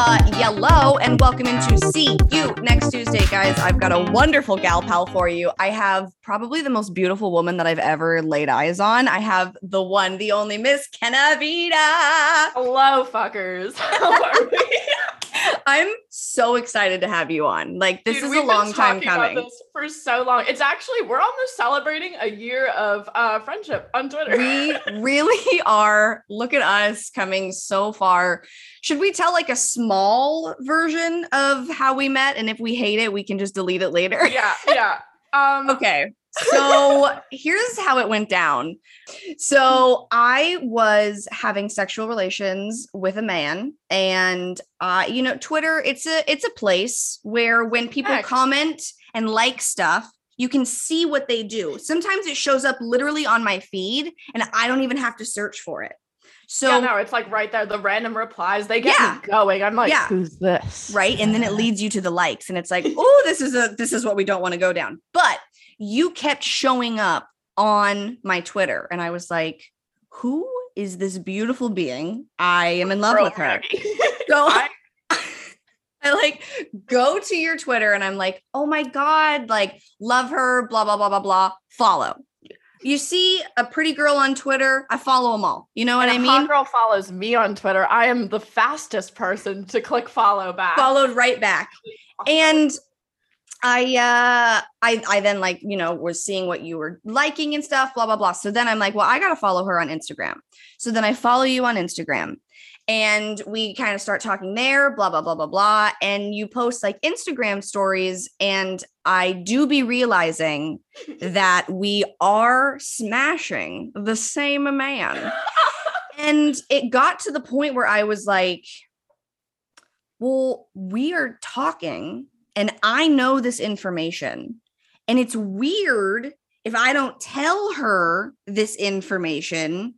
Uh, yellow, and welcome into See You next Tuesday, guys. I've got a wonderful gal pal for you. I have probably the most beautiful woman that I've ever laid eyes on. I have the one, the only Miss Kenavita. Hello, fuckers. How are we? I'm so excited to have you on. Like, this Dude, is a long been time coming. this for so long. It's actually we're almost celebrating a year of uh, friendship on Twitter. We really are. Look at us coming so far. Should we tell like a small version of how we met? And if we hate it, we can just delete it later. yeah, yeah. Um, Okay. So here's how it went down. So I was having sexual relations with a man and uh you know Twitter it's a it's a place where when people Heck. comment and like stuff you can see what they do. Sometimes it shows up literally on my feed and I don't even have to search for it. So yeah, no, it's like right there. The random replies they get Yeah. going. I'm like, Yeah. who's this? right and then it leads you to the likes and it's like oh this is a this is what we don't want to go down but you kept showing up on my twitter and i was like who is this beautiful being i am in love Bro, with her so I- I like go to your Twitter and I'm like, oh my God, like love her, blah, blah, blah, blah, blah. Follow. You see a pretty girl on Twitter, I follow them all. You know what and I mean? hot girl follows me on Twitter. I am the fastest person to click follow back. Followed right back. and i uh i i then like you know was seeing what you were liking and stuff blah blah blah. So then i'm like well i gotta follow her on instagram. So then i follow you on instagram and we kind of start talking there blah blah blah blah blah and you post like instagram stories and i do be realizing that we are smashing the same man. And it got to the point where I was like, well, we are talking and I know this information. And it's weird if I don't tell her this information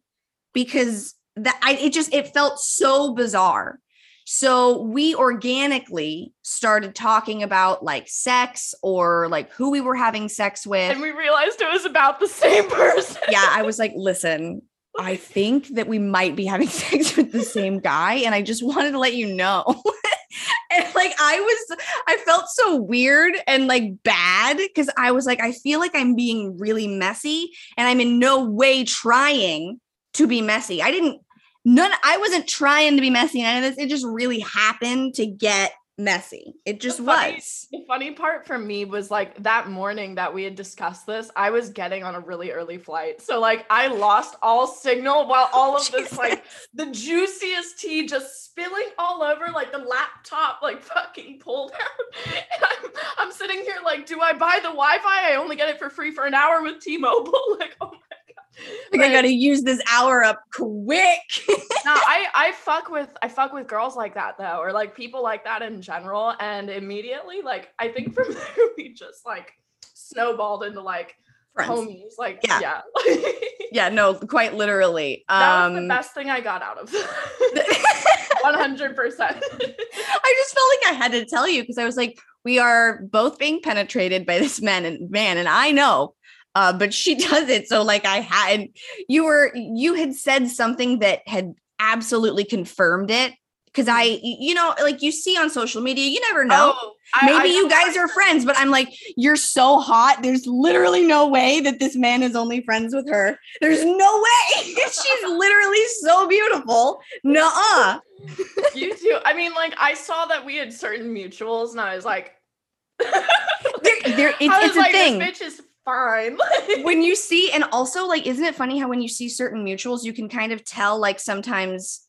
because that I it just it felt so bizarre. So we organically started talking about like sex or like who we were having sex with and we realized it was about the same person. yeah, I was like, listen, I think that we might be having sex with the same guy. And I just wanted to let you know. and like, I was, I felt so weird and like bad because I was like, I feel like I'm being really messy and I'm in no way trying to be messy. I didn't, none, I wasn't trying to be messy. None of this. It just really happened to get messy. It just funny- was. The funny part for me was like that morning that we had discussed this, I was getting on a really early flight. So like I lost all signal while all of this like the juiciest tea just spilling all over like the laptop like fucking pulled out. And I'm I'm sitting here like, do I buy the Wi-Fi? I only get it for free for an hour with T-Mobile. like, oh my Like, I got to use this hour up quick. no, I I fuck with I fuck with girls like that though, or like people like that in general. And immediately, like I think from there we just like snowballed into like Friends. homies. Like Yeah. yeah, Yeah, no, quite literally. that was the Um best thing I got out of one hundred percent. I just felt like I had to tell you because I was like, we are both being penetrated by this man and man, and I know, uh, but she does it. So like I had, you were, you had said something that had absolutely confirmed it because I you know, like you see on social media, you never know. Oh, I- Maybe I you guys are friends, but I'm like, you're so hot. There's literally no way that this man is only friends with her. There's no way. She's literally so beautiful. Nuh-uh. you too. I mean, like I saw that we had certain mutuals, and I was like, There, there, it's, I was it's a like, thing. this bitch is fine. when you see and also like isn't it funny how when you see certain mutuals you can kind of tell like sometimes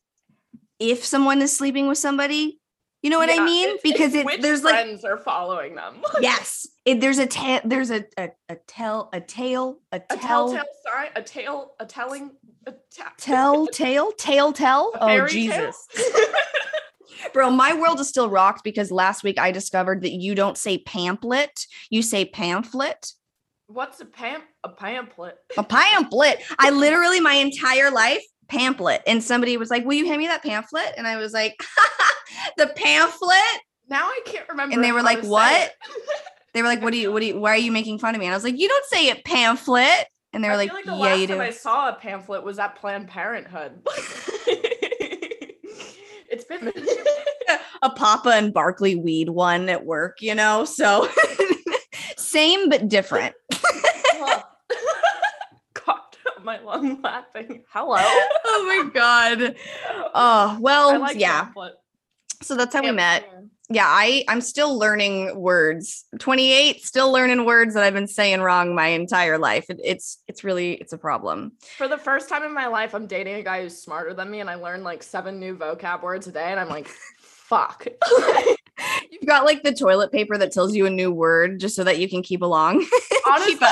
if someone is sleeping with somebody? You know what i mean? it's- because it's it there's like friends are following them. yes. It, there's a ta- there's a a, a tell a tail a a tell telltale sign, a tale, a telling, a ta- tell tale tail tell? Oh jesus. Bro my world is still rocked because last week i discovered that you don't say pamphlet you say pamphlet What's a pam? A pamphlet. a pamphlet. I literally my entire life pamphlet. And somebody was like, "Will you hand me that pamphlet?" And I was like, "The pamphlet." Now I can't remember. And they were like, "What?" They were like, "What do you? What do you? Why are you making fun of me?" And I was like, "You don't say it pamphlet." And they were I like, like the "Yeah, last you time do." I saw a pamphlet was at Planned Parenthood. it's been. a Papa and Barkley weed one at work, you know? So same but different. My lung laughing. Hello. oh my god. Oh, well, like yeah. So that's how we met. Yeah, I I'm still learning words. 28, still learning words that I've been saying wrong my entire life. It, it's it's really it's a problem. For the first time in my life, I'm dating a guy who's smarter than me, and I learned like seven new vocab words a day, and I'm like, fuck. You've got like the toilet paper that tells you a new word just so that you can keep along. Honestly, Keep.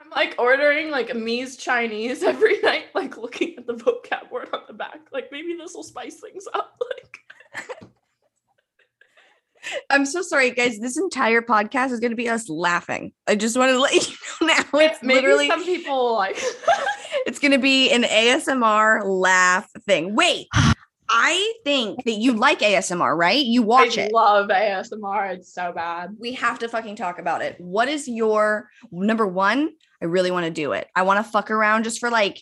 I'm like ordering like a Mies Chinese every night, like looking at the vocab word on the back. Like maybe this will spice things up. Like I'm so sorry, guys. This entire podcast is going to be us laughing. I just wanted to let you know now. It's maybe literally some people like it's going to be an ASMR laugh thing. Wait, I think that you like ASMR, right? You watch it. I it. love ASMR. It's so bad. we have to fucking talk about it. What is your number one? I really want to do it. I want to fuck around just for like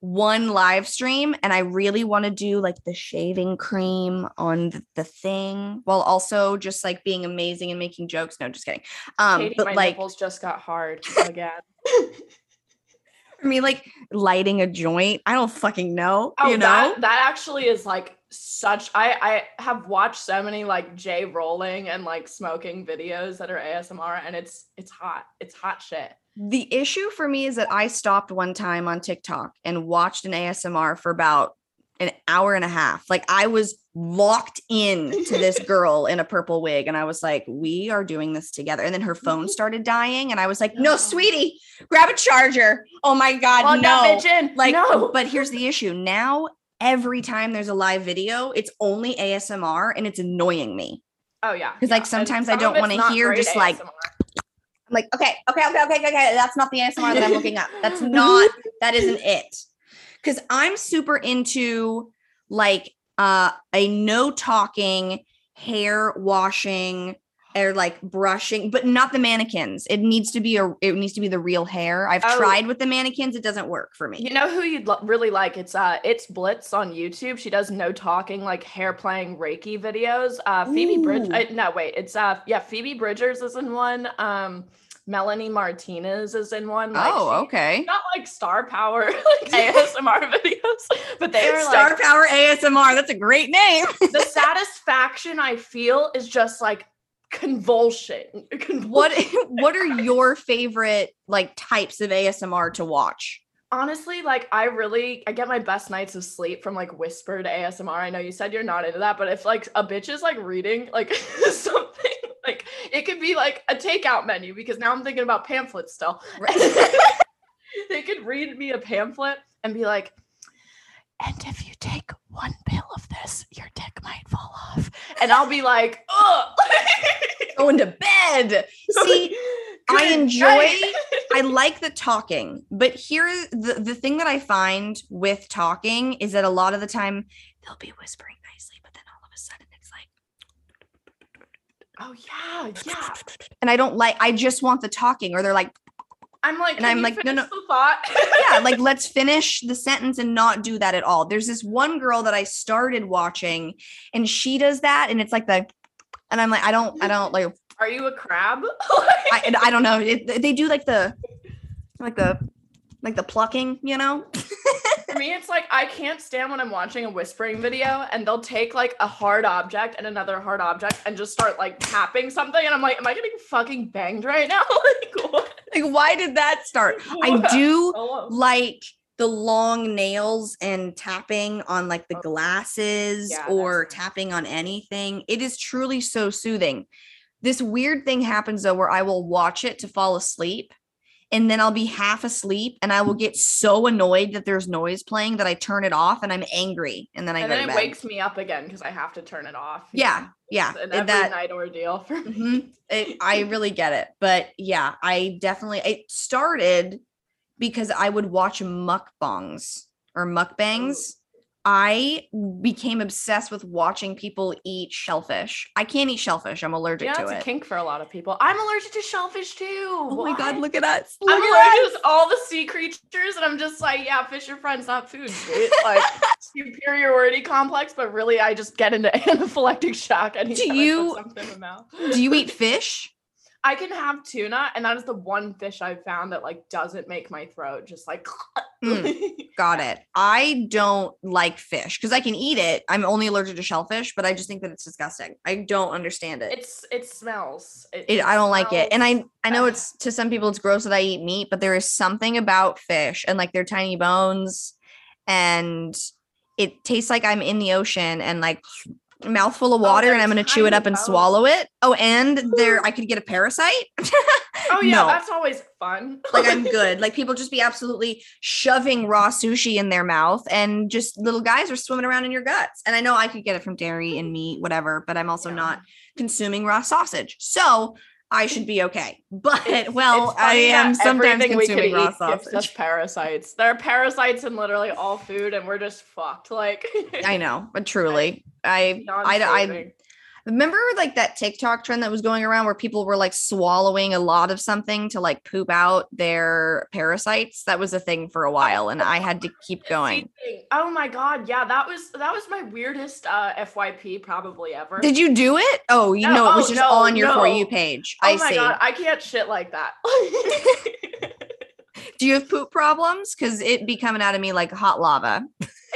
one live stream and I really want to do like the shaving cream on th- the thing while also just like being amazing and making jokes. No, just kidding. Um, Katie, but my like nipples just got hard again. I mean, like lighting a joint. I don't fucking know. Oh, you know? that that actually is like such. I I have watched so many like Jay rolling and like smoking videos that are ASMR, and it's it's hot. It's hot shit. The issue for me is that I stopped one time on TikTok and watched an ASMR for about an hour and a half. Like I was locked in to this girl in a purple wig and I was like, "We are doing this together." And then her phone started dying and I was like, "No, sweetie, grab a charger." Oh my god, no. Like no. but here's the issue. Now every time there's a live video, it's only ASMR and it's annoying me. oh yeah. 'cause, like, yeah. And sometimes I some of don't wanna hear great just, like, I'm like, okay, okay, okay, okay, okay, okay. That's not the ASMR that I'm looking up. That's not, that isn't it. Cause I'm super into like uh a no talking hair washing or like brushing, but not the mannequins. It needs to be a it needs to be the real hair. I've Oh. tried with the mannequins, it doesn't work for me. You know who you'd lo- really like? It's uh, it's Blitz on YouTube. She does no talking, like hair playing Reiki videos. Uh, Phoebe Bridge. Uh, no, wait, it's uh, yeah, Phoebe Bridgers is in one. Um, Melanie Martinez is in one. Like, oh, okay. Not like star power like ASMR videos, but they are Star like Power ASMR. That's a great name. the satisfaction I feel is just like convulsion. what convulsion. what are your favorite like types of ASMR to watch? honestly like i really i get my best nights of sleep from like whispered asmr i know you said you're not into that but if like a bitch is like reading like something like it could be like a takeout menu because now i'm thinking about pamphlets still. They could read me a pamphlet and be like and if you take one pill of this your dick might fall off. And i'll be like oh Going to bed. See, I enjoy I like the talking, but here the the thing that I find with talking is that a lot of the time they'll be whispering nicely, but then all of a sudden oh yeah yeah and I don't like I just want the talking or they're like i'm like And I'm like, no, no. the thought yeah, like let's finish the sentence and not do that at all. There's this one girl that I started watching and she does that and it's like the and I'm like I don't I don't like Are you a crab? I, and I don't know. It, they do like the like the like the plucking, you know? For me, it's like I can't stand when I'm watching a whispering video and they'll take like a hard object and another hard object and just start like tapping something. And I'm like, am I getting fucking banged right now? like, what? Like why did that start? I do oh, Hello. like the long nails and tapping on like the Oh. glasses Yeah, or tapping on anything. It is truly so soothing. This weird thing happens though where I will watch it to fall asleep and then I'll be half asleep and I will get so annoyed that there's noise playing that I turn it off and I'm angry and then I And then it bed. wakes me up again because I have to turn it off. Yeah, know? yeah, It's an and every that- night ordeal for me. Mhm. It, I really get it. But yeah, I definitely it started because I would watch mukbangs or mukbangs. I became obsessed with watching people eat shellfish. I can't eat shellfish. I'm allergic Yeah, to it. it's a kink for a lot of people. I'm allergic to shellfish too. Oh my god, look at us. I'm Look at us. allergic to all the sea creatures, and I'm just like, yeah, fish are friends, not food. Like, superiority complex, but really I just get into anaphylactic shock anytime you- I put something in my mouth. Do you eat fish? I can have tuna, and that is the one fish I've found that like doesn't make my throat just like. Mm, got it. I don't like fish because I can eat it. I'm only allergic to shellfish, but I just think that it's disgusting. I don't understand it. It's it smells. It, it, I don't like it. And I I know it's to some people it's gross that I eat meat, but there is something about fish and like their tiny bones and it tastes like I'm in the ocean and like mouthful of oh, water and I'm going to chew it up and bones. swallow it. Oh, and there I could get a parasite. Oh yeah, no. that's always fun. like I'm good. Like people just be absolutely shoving raw sushi in their mouth and just little guys are swimming around in your guts. And I know I could get it from dairy and meat, whatever, but I'm also Yeah. not consuming raw sausage. So I should be okay. But It's- well, it's I am sometimes consuming raw eat Just parasites. There are parasites in literally all food, and we're just fucked. Like I know, but truly, I I I. remember like that TikTok trend that was going around where people were like swallowing a lot of something to like poop out their parasites. That was a thing for a while, and I had to keep going. Oh my god, yeah, that was that was my weirdest uh, FYP probably ever. Did you do it? Oh, you No, know, it was oh, just no, on your for you page. oh I my see. god, I can't shit like that. Do you have poop problems? Because it be coming out of me like hot lava.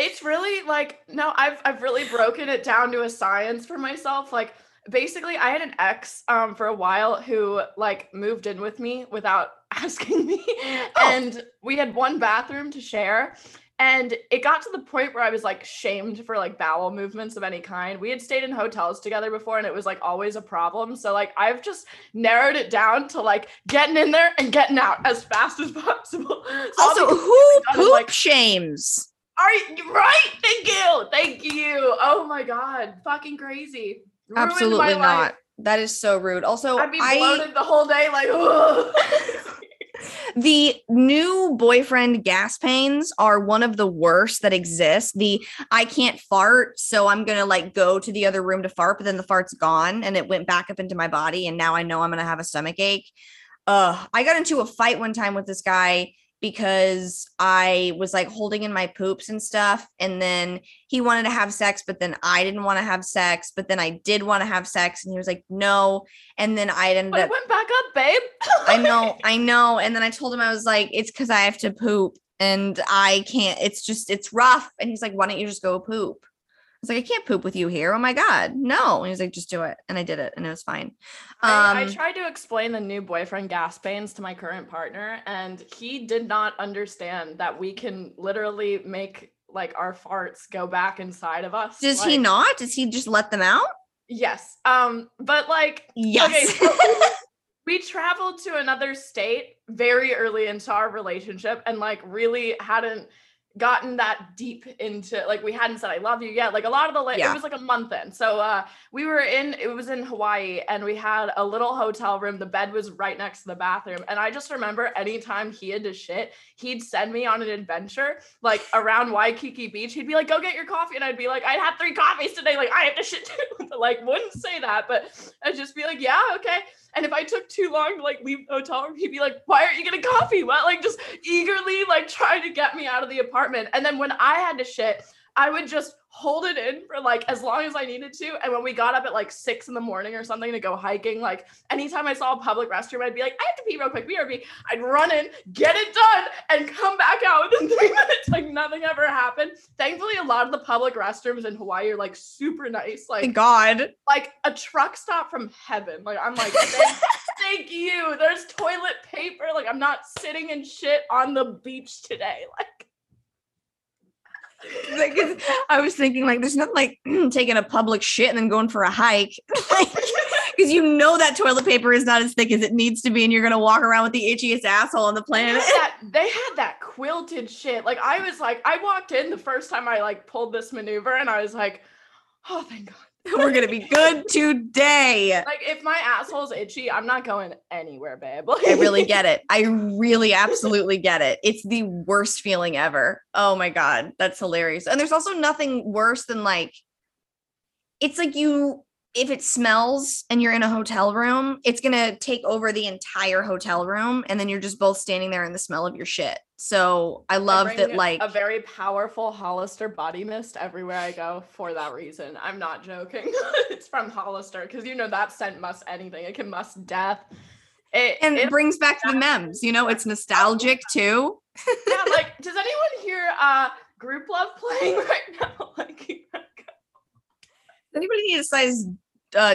It's really like no, I've I've really broken it down to a science for myself. Like basically, I had an ex um for a while who like moved in with me without asking me, Oh. and we had one bathroom to share. And it got to the point where I was like shamed for like bowel movements of any kind. We had stayed in hotels together before and it was like always a problem. So like I've just narrowed it down to like getting in there and getting out as fast as possible. So Also, who poop like- shames? Are you right? Thank you. Thank you. Oh my god. Fucking crazy. Ruined Absolutely life. not. That is so rude. Also, I'd be I the whole day, like the new boyfriend gas pains are one of the worst that exist. The I can't fart, so I'm gonna like go to the other room to fart, but then the fart's gone and it went back up into my body, and now I know I'm gonna have a stomach ache. Uh, I got into a fight one time with this guy because I was like holding in my poops and stuff, and then he wanted to have sex, but then I didn't want to have sex, but then I did want to have sex, and he was like, no, and then I ended but up it went back up, babe. I know, I know. And then I told him I was like, it's because I have to poop and I can't, it's just, it's rough. And he's like, why don't you just go poop? I was like, I can't poop with you here. Oh my God. No. And he's like, just do it. And I did it and it was fine. I, I Um, tried to explain the new boyfriend gas pains to my current partner, and he did not understand that we can literally make like our farts go back inside of us. Does he not? Does he just let them out? Yes. Um, but like Yes. so we traveled to another state very early into our relationship and like really hadn't gotten that deep into like we hadn't said I love you yet. Like a lot of the la- Yeah. it was like a month in. So uh we were in it was in Hawaii and we had a little hotel room. The bed was right next to the bathroom. And I just remember anytime he had to shit, he'd send me on an adventure like around Waikiki Beach. He'd be like, go get your coffee. And I'd be like, I had three coffees today. Like I have to shit too. But, like wouldn't say that, but I'd just be like, yeah, okay. And if I took too long to like leave the hotel room, he'd be like, why aren't you getting coffee? What? Like just eagerly like trying to get me out of the apartment. And then when I had to shit, I would just hold it in for like as long as I needed to. And when we got up at like six in the morning or something to go hiking, like anytime I saw a public restroom, I'd be like, I have to pee real quick, BRB. I'd run in, get it done, and come back out within three minutes. Like nothing ever happened. Thankfully, a lot of the public restrooms in Hawaii are like super nice. Like Thank God. like a truck stop from heaven. Like I'm like, thank, thank you. There's toilet paper. Like I'm not sitting in shit on the beach today. Like Like, I was thinking like there's nothing like taking a public shit and then going for a hike. Because you know that toilet paper is not as thick as it needs to be, and you're gonna walk around with the itchiest asshole on the they planet. had, that, they had that quilted shit. Like I was like, I walked in the first time I like pulled this maneuver, and I was like, oh thank God. We're gonna be good today. Like if my asshole's itchy, I'm not going anywhere, babe. I really get it. I really absolutely get it. It's the worst feeling ever. Oh my god, that's hilarious. And there's also nothing worse than like it's like you if it smells and you're in a hotel room, it's to take over the entire hotel room and then you're just both standing there in the smell of your shit. So I love bring that like a very powerful Hollister body mist everywhere I go for that reason. I'm not joking. it's from Hollister because you know that scent must anything. It can must death. It, and it it- brings back the memes, you know, it's nostalgic too. yeah, like does anyone hear uh Grouplove playing right now? Like Does anybody need a size uh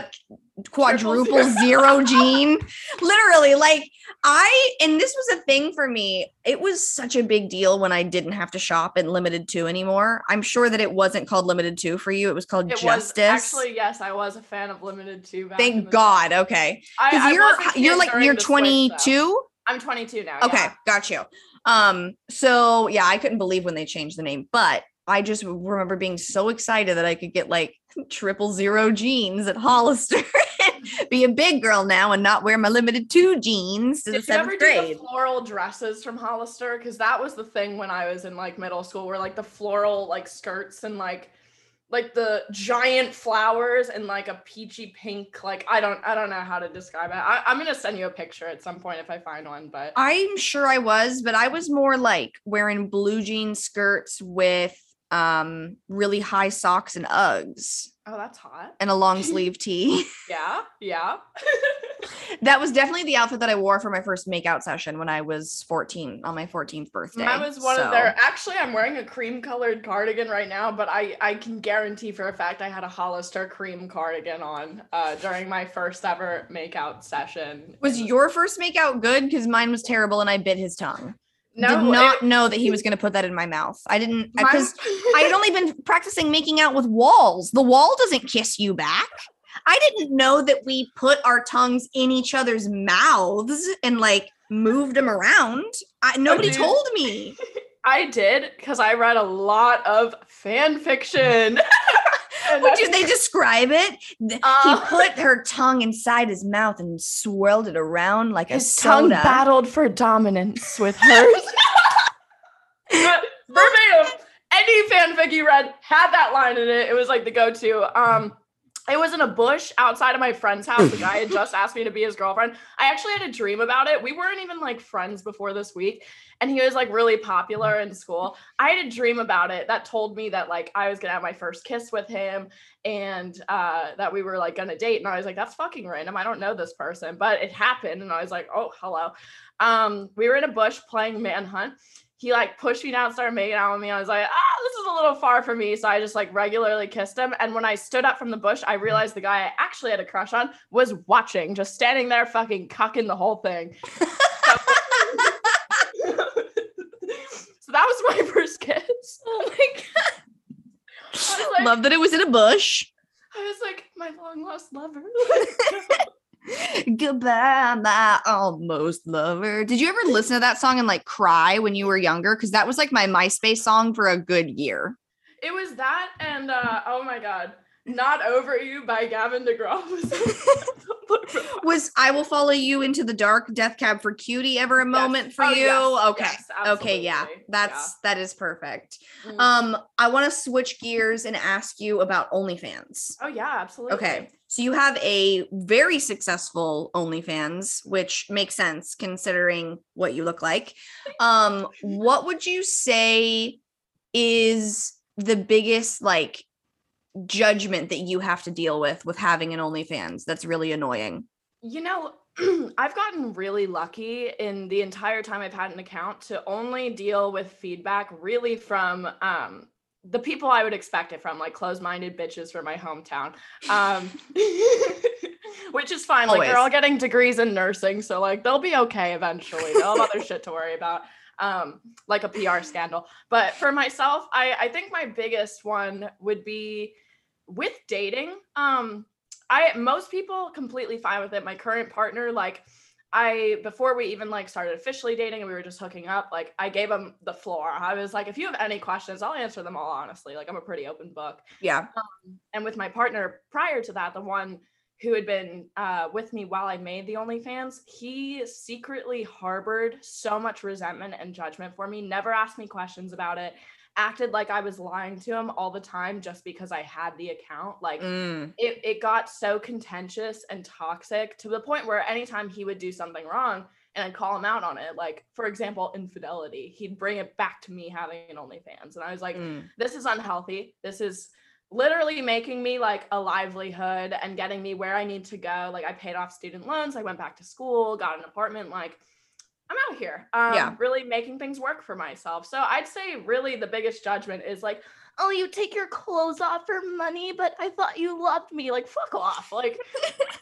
quadruple zero gene? Literally, like I and this was a thing for me. It was such a big deal when I didn't have to shop in Limited Too anymore. I'm sure that it wasn't called Limited Too for you. It was called it Justice. was actually yes, I was a fan of Limited Too. Thank God. day. Okay. Because you're you're like you're the Switch, 22. I'm 22 now. Okay, yeah. got you. Um, so yeah, I couldn't believe when they changed the name, but I just remember being so excited that I could get like triple zero jeans at Hollister and be a big girl now and not wear my Limited Too jeans to the Did you ever seventh grade. the floral dresses from Hollister? Because that was the thing when I was in like middle school, where like the floral like skirts and like like the giant flowers and like a peachy pink. Like I don't I don't know how to describe it. I, I'm gonna send you a picture at some point if I find one. But I'm sure I was, but I was more like wearing blue jean skirts with um really high socks and Uggs oh, that's hot. and a long sleeve tee. Yeah, yeah. that was definitely the outfit that I wore for my first makeout session when I was 14 on my 14th birthday. I was one So- of their. Actually, I'm wearing a cream colored cardigan right now, but I I can guarantee for a fact I had a Hollister cream cardigan on uh, during my first ever makeout session. Was your first makeout good? Because mine was terrible and I bit his tongue. No Did not it- know that he was going to put that in my mouth. I didn't because I had only been practicing making out with walls. The wall doesn't kiss you back. I didn't know that we put our tongues in each other's mouths and like moved them around. I, nobody dude. told me. I did because I read a lot of fan fiction. And Would you, they describe it? Uh, he put her tongue inside his mouth and swirled it around like a his tongue battled for dominance with hers. Verbatim. Any fanfic you read had that line in it. It was like the go-to. Um, it was in a bush outside of my friend's house. The guy had just asked me to be his girlfriend. I actually had a dream about it. We weren't even like friends before this week, and he was like really popular in school. I had a dream about it that told me that like I was gonna have my first kiss with him, and uh, that we were like gonna date. And I was like, that's fucking random. I don't know this person, but it happened, and I was like, oh hello. Um, we were in a bush playing manhunt. He like pushed me down, and started making out with me. I was like, ah, this is a little far for me. So I just like regularly kissed him. And when I stood up from the bush, I realized the guy I actually had a crush on was watching, just standing there fucking cucking the whole thing. so that was my first kiss. Oh my god! I like, Love that it was in a bush. I was like, my long lost lover. Goodbye, my almost lover. Did you ever listen to that song and like cry when you were younger? Because that was like my MySpace song for a good year. it was that and uh oh my god. Not Over You by Gavin DeGraw was Was I will follow you into the dark, Death Cab for Cutie ever a moment for Oh, you? yes, okay. yes, okay, yeah. That's that is perfect. Mm. Um, I want to switch gears and ask you about OnlyFans. oh yeah, absolutely. Okay. So you have a very successful OnlyFans, which makes sense considering what you look like. Um, what would you say is the biggest like judgment that you have to deal with with having an OnlyFans that's really annoying? You know, I've gotten really lucky in the entire time I've had an account to only deal with feedback really from um the people I would expect it from, like closed-minded bitches from my hometown. Um which is fine. Like they're all getting degrees in nursing, so like they'll be okay eventually. They'll have other shit to worry about. Um, like a PR scandal. But for myself, I, I think my biggest one would be with dating. Um, I most people completely fine with it. My current partner, like I before we even like started officially dating and we were just hooking up, like I gave him the floor. I was like, if you have any questions, I'll answer them all honestly. Like I'm a pretty open book. Yeah. And with my partner prior to that, the one who had been uh, with me while I made the OnlyFans, he secretly harbored so much resentment and judgment for me. Never asked me questions about it. Acted like I was lying to him all the time just because I had the account. Like Mm. it, it got so contentious and toxic to the point where anytime he would do something wrong and I'd call him out on it, like for example, infidelity, he'd bring it back to me having an OnlyFans. And I was like, Mm. this is unhealthy. This is literally making me like a livelihood and getting me where I need to go. Like I paid off student loans, I went back to school, got an apartment, like I'm out here. Um Yeah. really making things work for myself. So I'd say really the biggest judgment is like, oh, you take your clothes off for money, but I thought you loved me. Like, fuck off. Like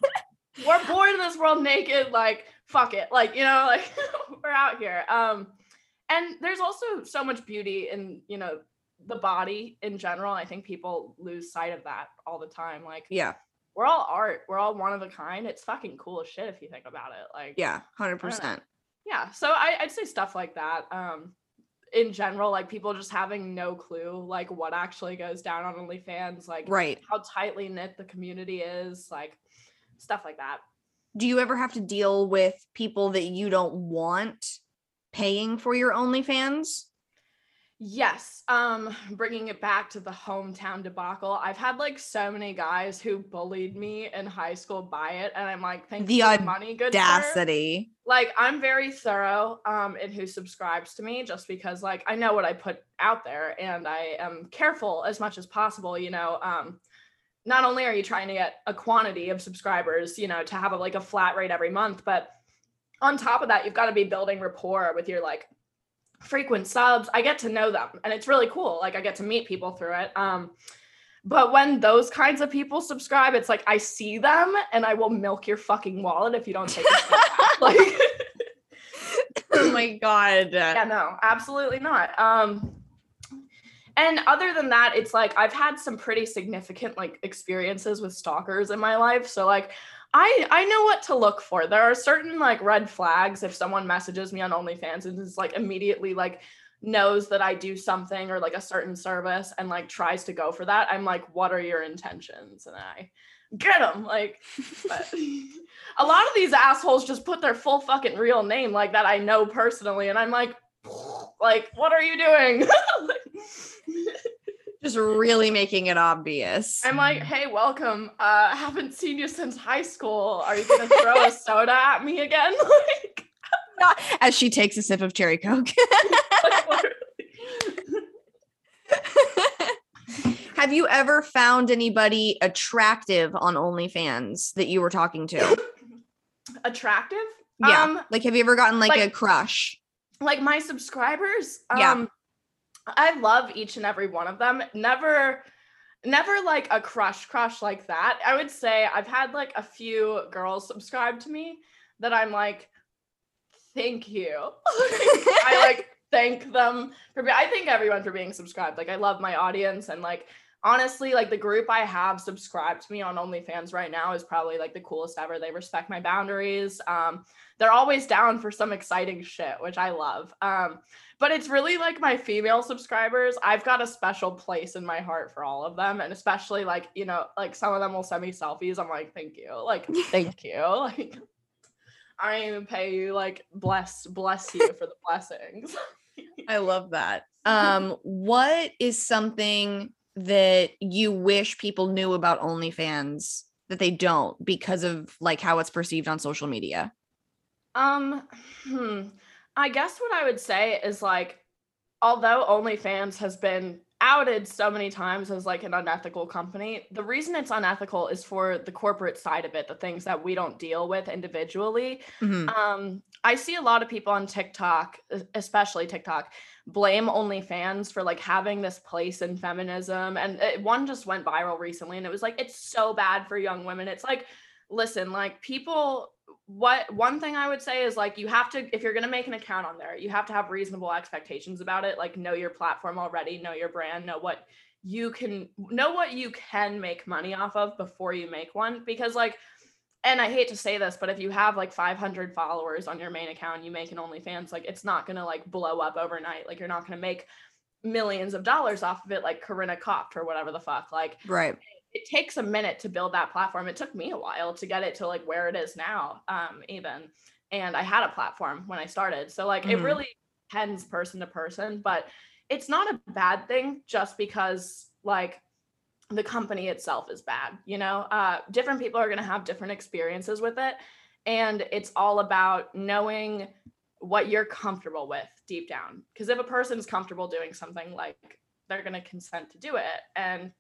we're born in this world naked, like, fuck it. Like, you know, like we're out here. Um, and there's also so much beauty in, you know, the body in general. I think people lose sight of that all the time. Like, Yeah. we're all art, we're all one of a kind. It's fucking cool as shit if you think about it. Like, Yeah. Hundred percent. Yeah. So I, I'd say stuff like that. Um, in general, like people just having no clue like what actually goes down on OnlyFans, like Right. how tightly knit the community is, like stuff like that. Do you ever have to deal with people that you don't want paying for your OnlyFans? Yes. Um, bringing it back to the hometown debacle, I've had like so many guys who bullied me in high school buy it, and I'm like, thank The you for the money, good. Audacity. Like, I'm very thorough um in who subscribes to me, just because like I know what I put out there, and I am careful as much as possible. You know, um, not only are you trying to get a quantity of subscribers, you know, to have a, like a flat rate every month, but on top of that, you've got to be building rapport with your like frequent subs. I get to know them and it's really cool. Like I get to meet people through it. Um but when those kinds of people subscribe, it's like I see them and I will milk your fucking wallet if you don't take it like oh my god. yeah, no, absolutely not. Um and other than that, it's like I've had some pretty significant like experiences with stalkers in my life. So like I I know what to look for. There are certain like red flags if someone messages me on OnlyFans and is like immediately like knows that I do something or like a certain service and like tries to go for that. I'm like, what are your intentions? And I get them like a lot of these assholes just put their full fucking real name like that I know personally and I'm like like what are you doing? Just really making it obvious. I'm like, hey, welcome. Uh, I haven't seen you since high school. Are you gonna throw a soda at me again? like, As she takes a sip of cherry coke. Have you ever found anybody attractive on OnlyFans that you were talking to? attractive? Yeah. Um, like, have you ever gotten like, a crush? like my subscribers Yeah. I love each and every one of them. Never never like a crush crush like that. I would say i've had like a few girls subscribe to me that i'm like thank you. I like thank them for be- i thank everyone for being subscribed. Like i love my audience and like honestly like the group i have subscribed to me on onlyfans right now is probably like the coolest ever they respect my boundaries um they're always down for some exciting shit, which I love. Um, but it's really like my female subscribers. I've got a special place in my heart for all of them, and especially like you know, like some of them will send me selfies. I'm like, thank you, like thank you, like I don't even pay you. Like bless bless you for the blessings. I love that. Um, what is something that you wish people knew about OnlyFans that they don't because of like how it's perceived on social media? Um, hmm. I guess what I would say is like, although OnlyFans has been outed so many times as like an unethical company, the reason it's unethical is for the corporate side of it, the things that we don't deal with individually. Mhm. Um, I see a lot of people on TikTok, especially TikTok, blame OnlyFans for like having this place in feminism. And it, one just went viral recently, and it was like, it's so bad for young women. It's like, listen, like people, what one thing I would say is like, you have to, if you're going to make an account on there, you have to have reasonable expectations about it. Like, know your platform already, know your brand, know what you can, know what you can make money off of before you make one. Because, like, and I hate to say this, but if you have like 500 followers on your main account, you make an OnlyFans, like it's not gonna like blow up overnight. Like you're not gonna make millions of dollars off of it, like Corinna Kopf or whatever the fuck. Like Right. It takes a minute to build that platform. It took me a while to get it to like where it is now, um, even. And I had a platform when I started, so like it Mhm. really depends person to person. But it's not a bad thing just because like the company itself is bad you know uh different people are going to have different experiences with it and it's all about knowing what you're comfortable with deep down because if a person's comfortable doing something like they're going to consent to do it and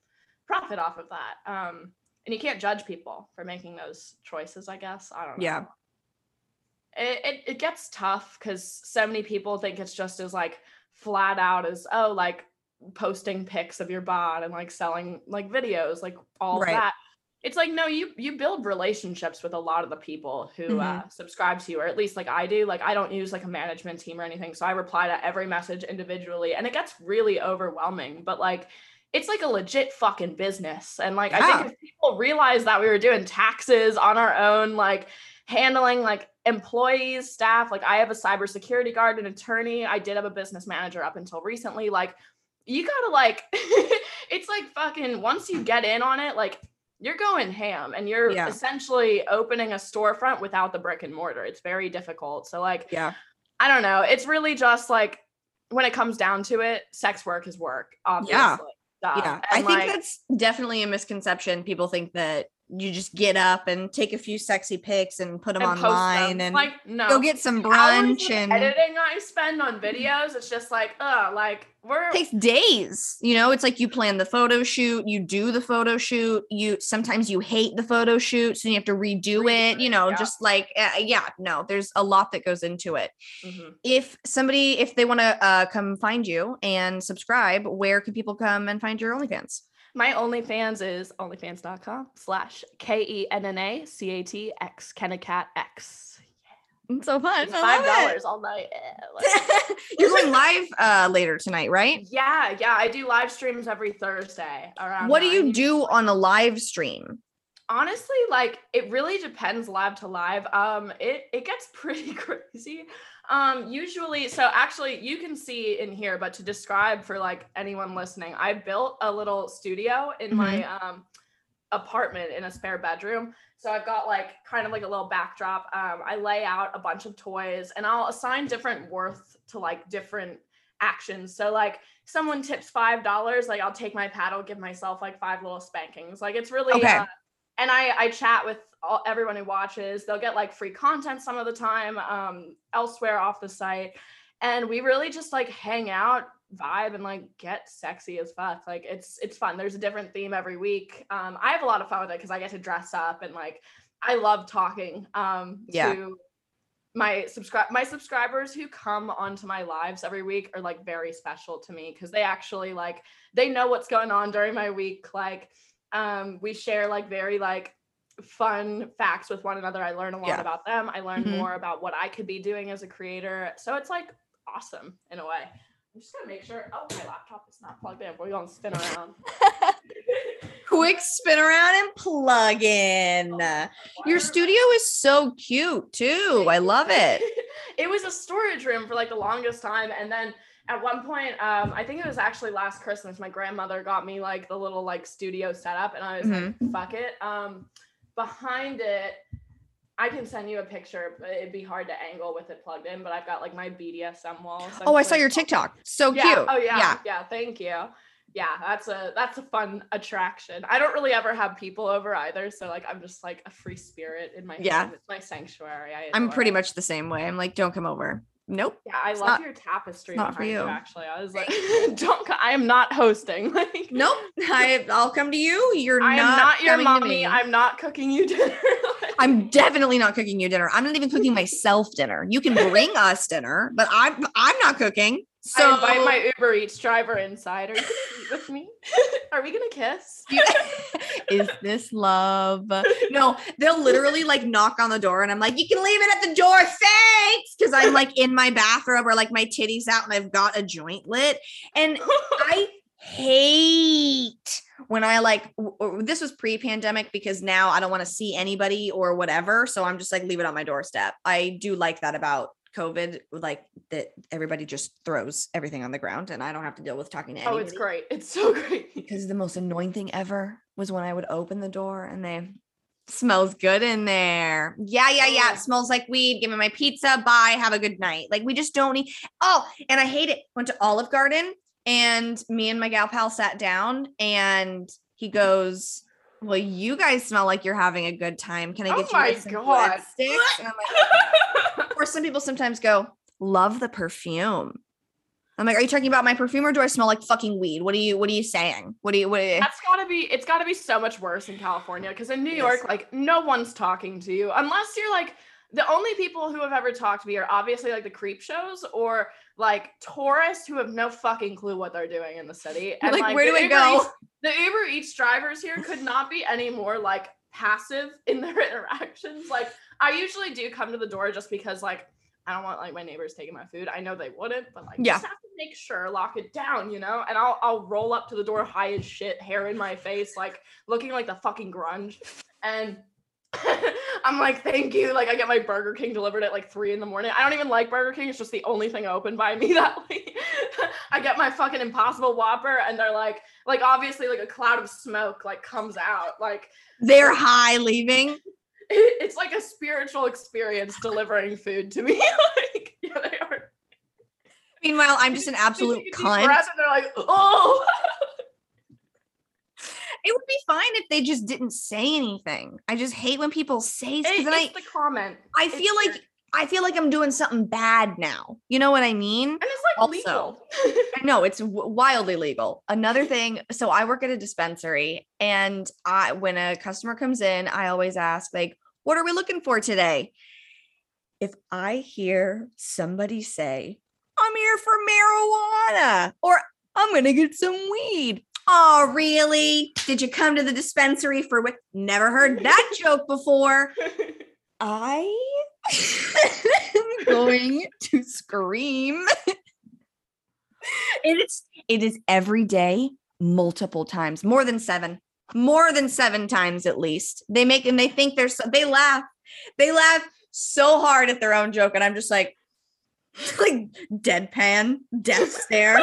profit off of that. Um and you can't judge people for making those choices i guess. I don't know. Yeah. it, it, it gets tough because so many people think it's just as like flat out as oh like posting pics of your bod and like selling like videos like all Right. that. It's like no you you build relationships with a lot of the people who uh, subscribe to you or at least like i do. Like i don't use like a management team or anything so i reply to every message individually and it gets really overwhelming. But like it's like a legit fucking business and like i think if people realized that we were doing taxes on our own like handling like employees, staff. Like I have a cybersecurity guard, an attorney. I did have a business manager up until recently. Like you gotta like, it's like fucking once you get in on it, like you're going ham and you're Yeah. essentially opening a storefront without the brick and mortar. It's very difficult. So like, Yeah. I don't know. It's really just like when it comes down to it, sex work is work. Obviously. Duh. Yeah. I And, think like, that's definitely a misconception. People think that you just get up and take a few sexy pics and put them and online them. and like no go get some brunch and editing I spend on videos, it's just like, uh, like we're takes days you know it's like you plan the photo shoot you do the photo shoot you sometimes you hate the photo shoot so you have to redo Redo it you know yeah. just like uh, yeah no there's a lot that goes into it Mhm. if somebody if they want to uh, come find you and subscribe where can people come and find your onlyfans my OnlyFans is onlyfans.com slash K E N N A C A T X Kennacat X. it's so fun It's Five dollars all night. Eh, you're going live uh later tonight right yeah, yeah. I do live streams every Thursday around. what do you 9. do on a live stream honestly like it really depends live to live um it it gets pretty crazy um usually so actually you can see in here but to describe for like anyone listening i built a little studio in my um apartment in a spare bedroom. So i've got like kind of like a little backdrop. Um i lay out a bunch of toys and i'll assign different worth to like different actions. So like someone tips five dollars like i'll take my paddle give myself like five little spankings. Like it's really Okay. uh, and I I chat with all, everyone who watches. They'll get like free content some of the time um, elsewhere off the site, and we really just like hang out, vibe, and like get sexy as fuck. Like it's it's fun. There's a different theme every week. Um, I have a lot of fun with it because I get to dress up and like I love talking um, Yeah. to my subscribe my subscribers who come onto my lives every week are like very special to me because they actually like they know what's going on during my week like um we share like very like fun facts with one another. I learn a lot Yeah. about them. I learn Mhm. more about what i could be doing as a creator. So it's like awesome in a way. I'm just gonna make sure oh my laptop is not plugged in. We're gonna spin around. Quick spin around and plug in. Your studio is so cute too. I love it. It was a storage room for like the longest time and then at one point um i think it was actually last christmas my grandmother got me like the little like studio setup and i was like fuck it um behind it i can send you a picture but it'd be hard to angle with it plugged in but i've got like my bdsm wall oh i saw your tiktok so yeah. cute Oh yeah. yeah yeah. Thank you. Yeah, that's a that's a fun attraction. I don't really ever have people over either, so like I'm just like a free spirit in my Yeah. home. It's my sanctuary. I i'm pretty much the same way i'm like don't come over nope Yeah, I love not- your tapestry. not for behind you. Actually, I was like, don't. I am not hosting. Like, nope I, i'll come to you you're I am not, not your mommy. I'm not cooking you dinner. I'm definitely not cooking you dinner. I'm not even cooking myself dinner. You can bring us dinner, but I'm I'm not cooking. So I invite my Uber Eats driver inside. Are you gonna eat with me? Are we gonna kiss? is this love? No, they'll literally like knock on the door and I'm like, you can leave it at the door. Thanks. Cause I'm like in my bathrobe or like my titties out and I've got a joint lit. And I hate when I like w- this was pre-pandemic because now I don't want to see anybody or whatever. So I'm just like leave it on my doorstep. I do like that about COVID, like that everybody just throws everything on the ground and I don't have to deal with talking to oh, it's great. It's so great. because the most annoying thing ever was when I would open the door and they smells good in there. Yeah, yeah, yeah. It smells like weed. Give me my pizza. Bye. Have a good night. Like we just don't need. Oh, and I hate it. Went to Olive Garden. And me and my gal pal sat down and he goes, Well, you guys smell like you're having a good time. Can I Oh get you my guys some God. sticks? And I'm like, or some people sometimes go, love the perfume. I'm like, are you talking about my perfume or do I smell like fucking weed? What are you what are you saying? What do you what are you That's gotta be it's gotta be so much worse in California because in New Yes. York, like no one's talking to you unless you're like the only people who have ever talked to me are obviously like the creep shows or like tourists who have no fucking clue what they're doing in the city. And Like, where do Uber go? Eats- the Uber Eats drivers here could not be any more like passive in their interactions. Like I usually do come to the door just because like I don't want like my neighbors taking my food. I know they wouldn't, but like Yeah. just have to make sure, lock it down, you know? And I'll I'll roll up to the door high as shit, hair in my face, like looking like the fucking grunge. And I'm like, thank you. Like I get my Burger King delivered at like three in the morning. I don't even like Burger King. It's just the only thing open by me that week. I get my fucking impossible whopper and they're like, like obviously like a cloud of smoke like comes out. Like they're high leaving? it's like a spiritual experience delivering food to me. like, yeah, they are. Meanwhile, I'm just an absolute take a deep cunt. and they're like, oh. It would be fine if they just didn't say anything. I just hate when people say It- because I the comment. I It's feel like. I feel like I'm doing something bad now. You know what I mean? and it's like also- legal. I know it's wildly legal. Another thing, so I work at a dispensary, and I when a customer comes in, I always ask like, "What are we looking for today?" If I hear somebody say, "I'm here for marijuana," or "I'm gonna get some weed," oh really? Did you come to the dispensary for what? Never heard that joke before. I am going to scream. It is it is every day, multiple times, more than seven, more than seven times at least. They make and they think they're so, they laugh, they laugh so hard at their own joke, and I'm just like, like deadpan, death stare.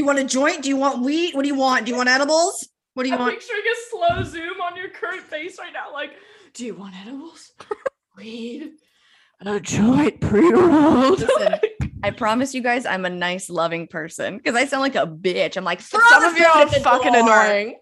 You want a joint? Do you want weed? What do you want? Do you want edibles? What do you want? I'm want? picturing a slow zoom on your current face right now. Like, do you want edibles? Weed? A joint pre-rolled. Listen, I promise you guys, I'm a nice, loving person because I sound like a bitch. I'm like, throw Some of you food are fucking door." annoying.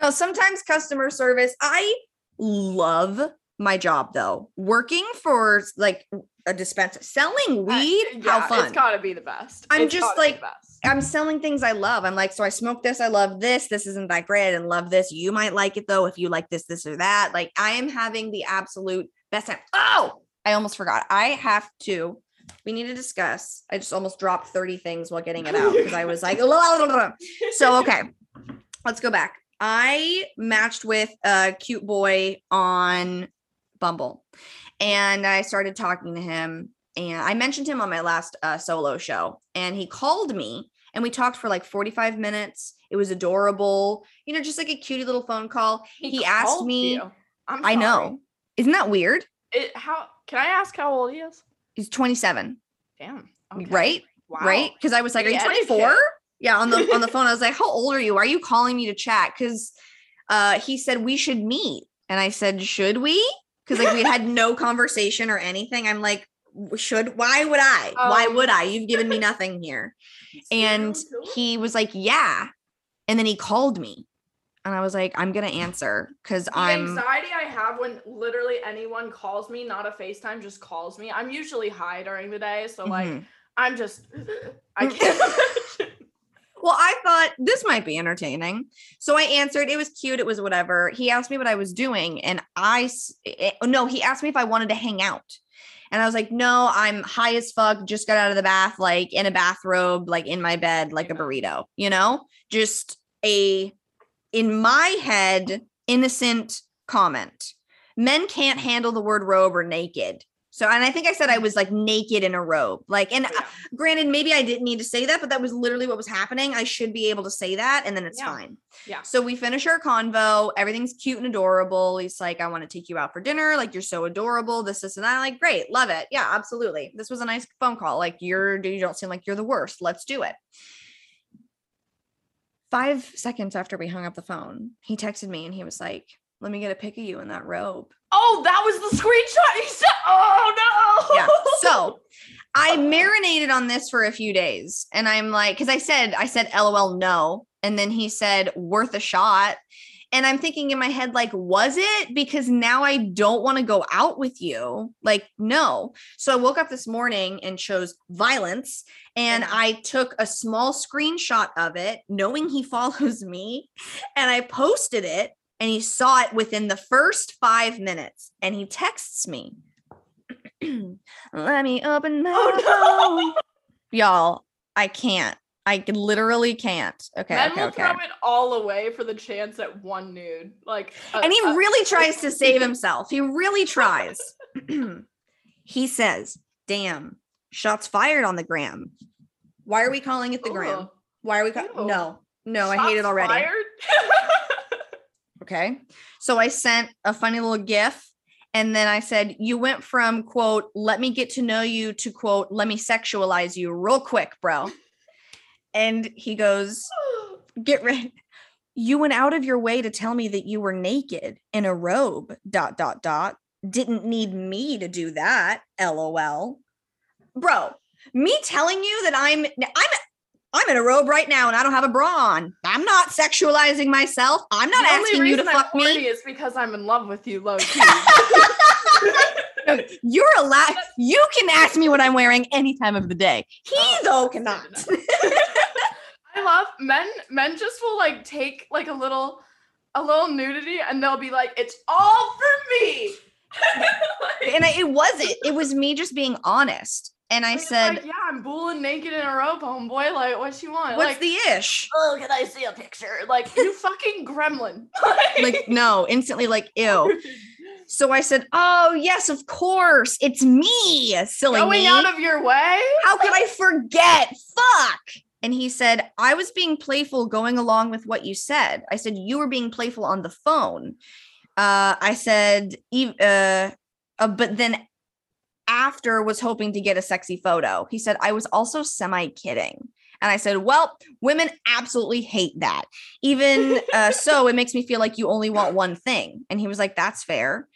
No, sometimes customer service. I love my job though. Working for like a dispenser, selling weed. Uh, yeah, how fun! It's gotta be the best. I'm It's just like- I'm selling things I love. I'm like, so I smoke this. I love this. This isn't that great. I didn't love this. You might like it though if you like this, this or that. Like I am having the absolute best time. Oh, I almost forgot. I have to. We need to discuss. I just almost dropped 30 things while getting it out because I was like, so okay, let's go back. I matched with a cute boy on Bumble, and I started talking to him. And I mentioned him on my last uh, solo show, and he called me, and we talked for like 45 minutes. It was adorable, you know, just like a cutie little phone call. He, asked me. I know, isn't that weird? It, how can I ask how old he is? He's 27, Damn. okay. right? Wow. right? Because I was like, "Are you Yeah, 24?" Yeah, on the on the phone, I was like, "How old are you? Why are you calling me to chat?" Because uh, he said we should meet, and I said, "Should we?" Because like we had no conversation or anything. I'm like, "Should? Why would I? Why Um, would I? You've given me nothing here." And he was like, "Yeah," and then he called me, and I was like, "I'm gonna answer because I'm." anxiety I have when literally anyone calls me, not a FaceTime, just calls me. I'm usually high during the day, so like Mhm. I'm just I can't imagine. Well, I thought this might be entertaining. So I answered. It was cute. It was whatever. He asked me what I was doing. And I, eh, no, he asked me if I wanted to hang out. And I was like, no, I'm high as fuck. Just got out of the bath, like in a bathrobe, like in my bed, like a burrito, you know? Just a, in my head, innocent comment. Men can't handle the word robe or naked. So, and I think I said I was like naked in a robe. Like, and uh, Yeah. granted, maybe I didn't need to say that, but that was literally what was happening. I should be able to say that, and then it's Yeah. fine. Yeah. So we finish our convo. Everything's cute and adorable. He's like, I want to take you out for dinner. Like, you're so adorable. This, this, and that. I'm like, great, love it. Yeah, absolutely. This was a nice phone call. Like, you're you don't seem like you're the worst. Let's do it. Five seconds after we hung up the phone, he texted me and he was like, Let me get a pic of you in that robe. Oh, that was the screenshot. He said, "Oh no." yeah. So I marinated on this for a few days and I'm like, because I said, I said, LOL, no. And then he said, worth a shot. And I'm thinking in my head, like, was it? Because now I don't want to go out with you. Like, no. So I woke up this morning and chose violence. And I took a small screenshot of it, knowing he follows me. And I posted it. And he saw it within the first five minutes. And he texts me, Let me open my Oh, phone. Y'all, I can't. I literally can't. Okay. Men okay. will Okay. throw it all away for the chance at one nude. Like, uh, and he uh, really tries to save himself. He really tries. he says, "Damn, shots fired on the gram. Why are we calling it the gram? Why are we? Ca- no, no, I hate it shots already. Okay, so I sent a funny little GIF." And then I said, You went from quote, let me get to know you to quote, let me sexualize you real quick, bro. And he goes, get ready. You went out of your way to tell me that you were naked in a robe, dot, dot, dot. Didn't need me to do that, lol. Bro, me telling you that I'm, I'm, I'm in a robe right now and I don't have a bra on. I'm not sexualizing myself. I'm not the asking you to I'm fuck me. is because I'm in love with you, low key. You're allowed. You can ask me what I'm wearing any time of the day. He Oh, though cannot. I love men. Men just will like take like a little, a little nudity, and they'll be like, "It's all for me." Like, and I, it wasn't. It was me just being honest. And I said, like, "Yeah, I'm bulling naked in a robe, homeboy. Like, what you want? "What's like, the ish?" oh, can I see a picture? Like, you fucking gremlin. Like no, instantly like ew. So I said, "Oh yes, of course, it's me, silly going me. out of your way. How could I forget? Fuck." And he said, "I was being playful, going along with what you said." I said, "You were being playful on the phone." Uh, I said, "Eve- uh, uh, but then after was hoping to get a sexy photo. He said, I was also semi kidding. And I said, Well, women absolutely hate that. Even uh, so, it makes me feel like you only want one thing. And he was like, That's fair.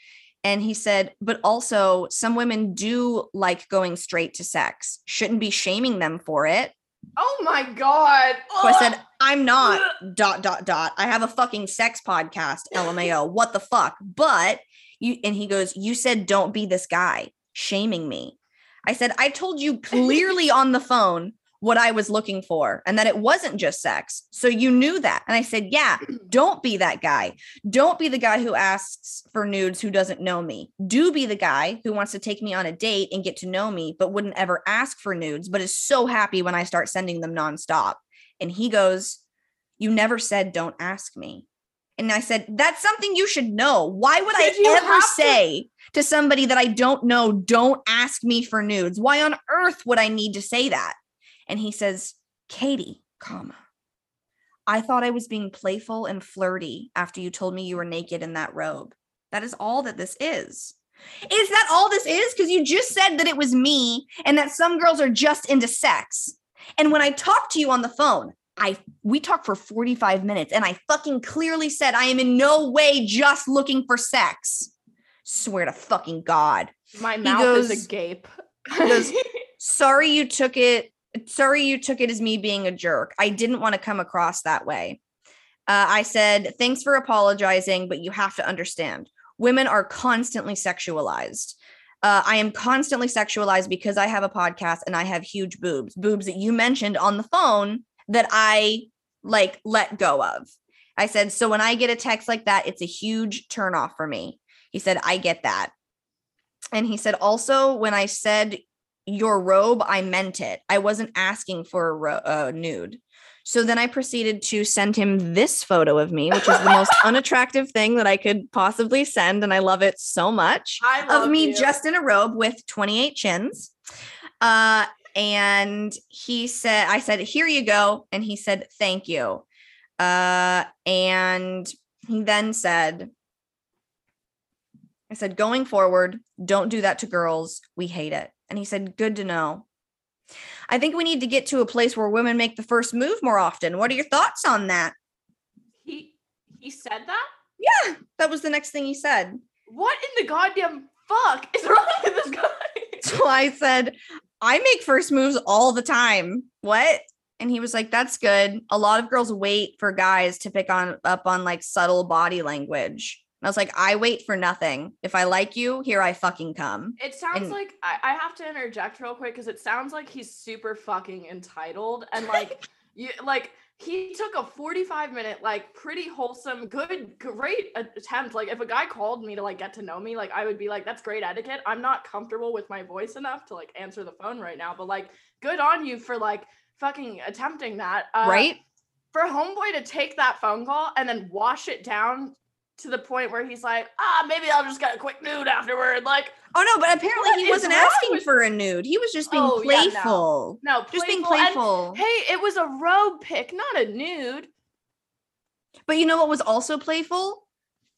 And he said, But also, some women do like going straight to sex, shouldn't be shaming them for it. Oh my god. So I said, I'm not dot dot dot. I have a fucking sex podcast, LMAO. What the fuck? But you and he goes, You said don't be this guy shaming me. I said, I told you clearly on the phone what I was looking for and that it wasn't just sex. So you knew that. And I said, Yeah, don't be that guy. Don't be the guy who asks for nudes who doesn't know me. Do be the guy who wants to take me on a date and get to know me, but wouldn't ever ask for nudes, but is so happy when I start sending them nonstop. And he goes, You never said don't ask me. And I said, That's something you should know. Why would Did I ever have to- say to somebody that I don't know, don't ask me for nudes? Why on earth would I need to say that? And he says, Katie, comma. I thought I was being playful and flirty after you told me you were naked in that robe. That is all that this is. Is that all this is? Because you just said that it was me and that some girls are just into sex. And when I talked to you on the phone, I we talked for 45 minutes and I fucking clearly said I am in no way just looking for sex. Swear to fucking God. My mouth goes- is agape. goes, Sorry you took it. Sorry you took it as me being a jerk. I didn't want to come across that way. Uh, I said, thanks for apologizing, but you have to understand women are constantly sexualized. Uh, I am constantly sexualized because I have a podcast and I have huge boobs, boobs that you mentioned on the phone that I like let go of. I said, so when I get a text like that, it's a huge turnoff for me. He said, I get that. And he said, also, when I said your robe, I meant it. I wasn't asking for a ro- uh, nude. So then I proceeded to send him this photo of me, which is the most unattractive thing that I could possibly send. And I love it so much I of me you. just in a robe with 28 chins. Uh, and he said, I said, here you go. And he said, thank you. Uh, and he then said, I said, going forward, don't do that to girls. We hate it. And he said, good to know. I think we need to get to a place where women make the first move more often. What are your thoughts on that? he he said that. Yeah, that was the next thing he said. What in the goddamn fuck is wrong with this guy? So I said, I make first moves all the time. What? And he was like, That's good. A lot of girls wait for guys to pick on up on like subtle body language. And I was like, I wait for nothing. If I like you, here I fucking come. It sounds And- like I, I have to interject real quick because it sounds like he's super fucking entitled and like you like he took a 45 minute like pretty wholesome good great attempt. Like if a guy called me to like get to know me like i would be like that's great etiquette. I'm not comfortable with my voice enough to like answer the phone right now but like good on you for like fucking attempting that. Uh, right? for homeboy to take that phone call and then wash it down to the point where he's like ah maybe i'll just get a quick nude afterward like Oh no, but apparently he wasn't asking with- for a nude. He was just being Oh, yeah, no. playful. no Just being playful and- playful. hey it was a robe pick not a nude But you know what was also playful?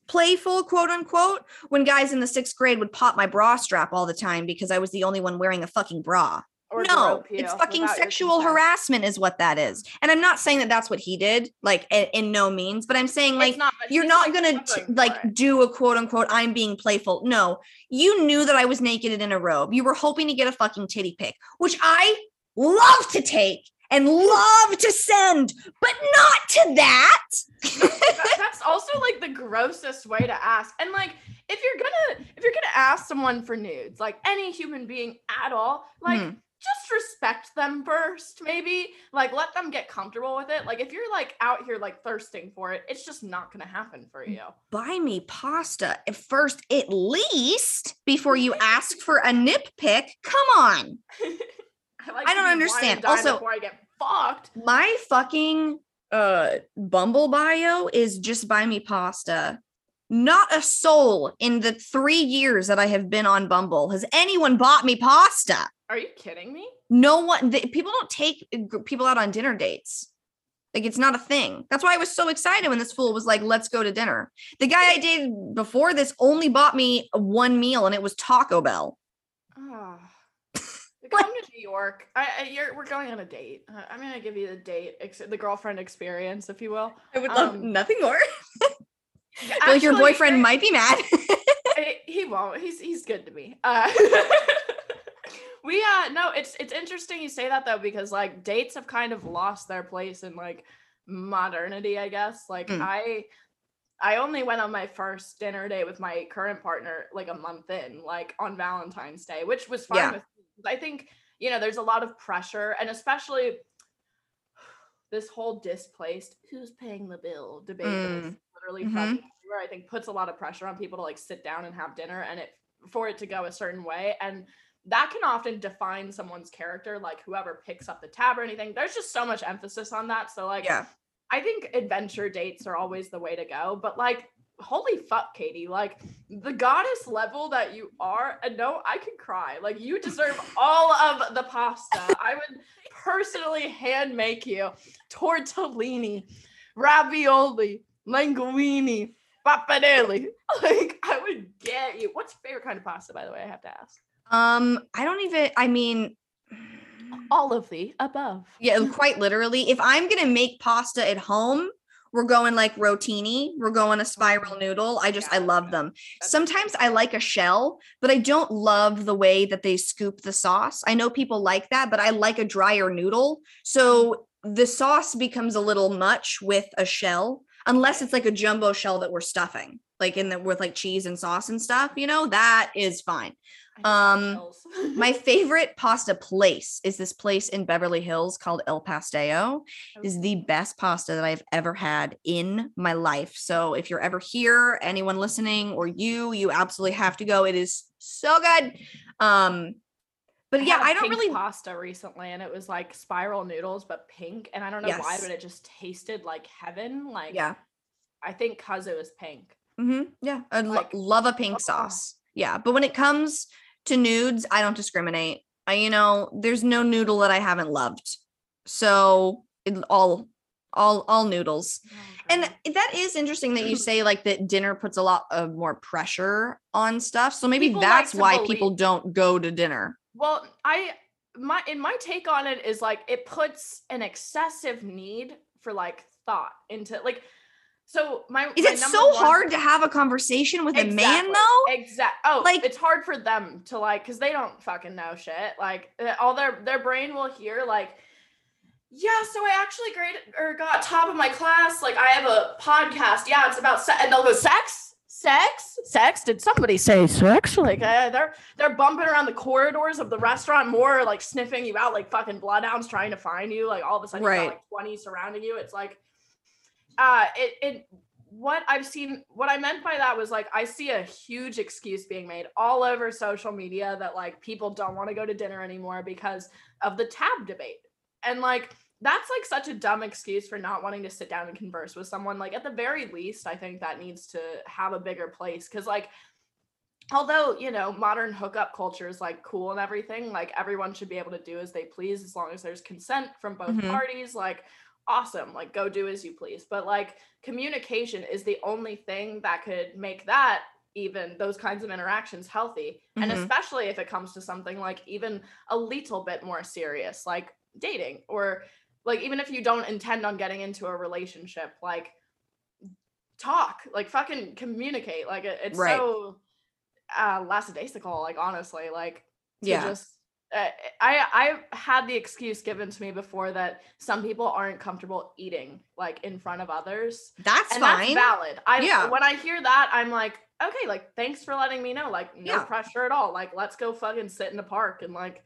Playful, quote unquote, when guys in the sixth grade would pop my bra strap all the time because I was the only one wearing a fucking bra. Or no, it's fucking sexual harassment, is what that is. And I'm not saying that that's what he did, like in, in no means, but I'm saying like not, you're not like, gonna t- like do a quote unquote I'm being playful. No, you knew that I was naked and in a robe. You were hoping to get a fucking titty pic, which I love to take and love to send, but not to that. That- that's also like the grossest way to ask and like if you're gonna if you're gonna ask someone for nudes like any human being at all like Hmm. Just respect them first maybe like let them get comfortable with it like if you're like out here like thirsting for it it's just not gonna happen for you buy me pasta at first, at least before you ask for a nip pic. Come on. I, like I don't understand. Also- before i get fucked My fucking uh Bumble bio is just buy me pasta. Not a soul in the three years that I have been on Bumble has anyone bought me pasta. Are you kidding me No one, they, people don't take people out on dinner dates. Like it's not a thing. That's why I was so excited when this fool was like, "Let's go to dinner." The guy I dated before this only bought me one meal, and it was Taco Bell. Oh. Come to New York. I, I you're we're going on a date. Uh, I'm gonna give you the date, ex- the girlfriend experience, if you will. I would love nothing more. Yeah, like your boyfriend I- might be mad. He won't. He's he's good to me. Uh, we uh no, it's it's interesting you say that though because like dates have kind of lost their place in like modernity, I guess. Like Mm. I I only went on my first dinner date with my current partner like a month in, like on Valentine's Day, which was fine Yeah. with me. I think, you know, there's a lot of pressure and especially this whole displaced who's paying the bill debate is literally Mhm. everywhere, I think puts a lot of pressure on people to like sit down and have dinner and it for it to go a certain way. And that can often define someone's character, like whoever picks up the tab or anything. There's just so much emphasis on that. So like yeah. I think adventure dates are always the way to go, but like, holy fuck, Katie, like the goddess level that you are, and no, I can cry. Like, you deserve all of the pasta. I would personally hand make you tortellini, ravioli, linguine, pappardelle. Like, I would get you. What's your favorite kind of pasta, by the way? I have to ask. Um, I don't even. I mean, All of the above. yeah, quite literally. If I'm gonna make pasta at home, we're going like rotini. We're going a spiral noodle. I just I love them. Sometimes I like a shell, but I don't love the way that they scoop the sauce. I know people like that, but I like a drier noodle. So the sauce becomes a little much with a shell, unless it's like a jumbo shell that we're stuffing, like in the with like cheese and sauce and stuff. You know that is fine. I Um. My favorite pasta place is this place in Beverly Hills called Il Pastaio. Is the best pasta that I've ever had in my life. So if you're ever here, anyone listening or you, you absolutely have to go. It is so good. Um but yeah, had a I don't really pasta recently, and it was like spiral noodles, but pink. And I don't know why, but it just tasted like heaven. Like, yeah. I think because it was pink. Hmm Yeah. I lo- Like, love a pink oh. sauce. Yeah. But when it comes to nudes, I don't discriminate. I, you know, there's no noodle that I haven't loved. So it, all all all noodles. And that is interesting that you say like that dinner puts a lot of more pressure on stuff. So maybe People that's to why believe- people don't go to dinner. well, I my in my take on it is like it puts an excessive need for like thought into like So my Is my it so one- hard to have a conversation with a man though? Exactly. Oh, Like- it's hard for them to like because they don't fucking know shit. Like uh, all their their brain will hear like, yeah. So I actually graded or got top of my class. Like I have a podcast. Yeah, it's about sex. And they'll go sex, sex, sex. Did somebody say sex? Like uh, they're they're bumping around the corridors of the restaurant more, like sniffing you out, like fucking bloodhounds trying to find you. Like all of a sudden, Right. got like twenty surrounding you. It's like, uh, it it what I've seen, what I meant by that was like, I see a huge excuse being made all over social media that like people don't want to go to dinner anymore because of the tab debate. And like, that's like such a dumb excuse for not wanting to sit down and converse with someone. Like, at the very least, I think that needs to have a bigger place because, like, although you know modern hookup culture is like cool and everything like everyone should be able to do as they please as long as there's consent from both Mhm. parties like awesome like go do as you please but like communication is the only thing that could make that even those kinds of interactions healthy and Mhm. especially if it comes to something like even a little bit more serious like dating or like even if you don't intend on getting into a relationship like talk like fucking communicate like it, it's Right. so uh lackadaisical like honestly like Yeah. just Uh, I I had the excuse given to me before that some people aren't comfortable eating like in front of others, That's and fine. that's valid. I Yeah. when I hear that, I'm like, okay, like thanks for letting me know. Like no Yeah. pressure at all. Like let's go fucking sit in the park and like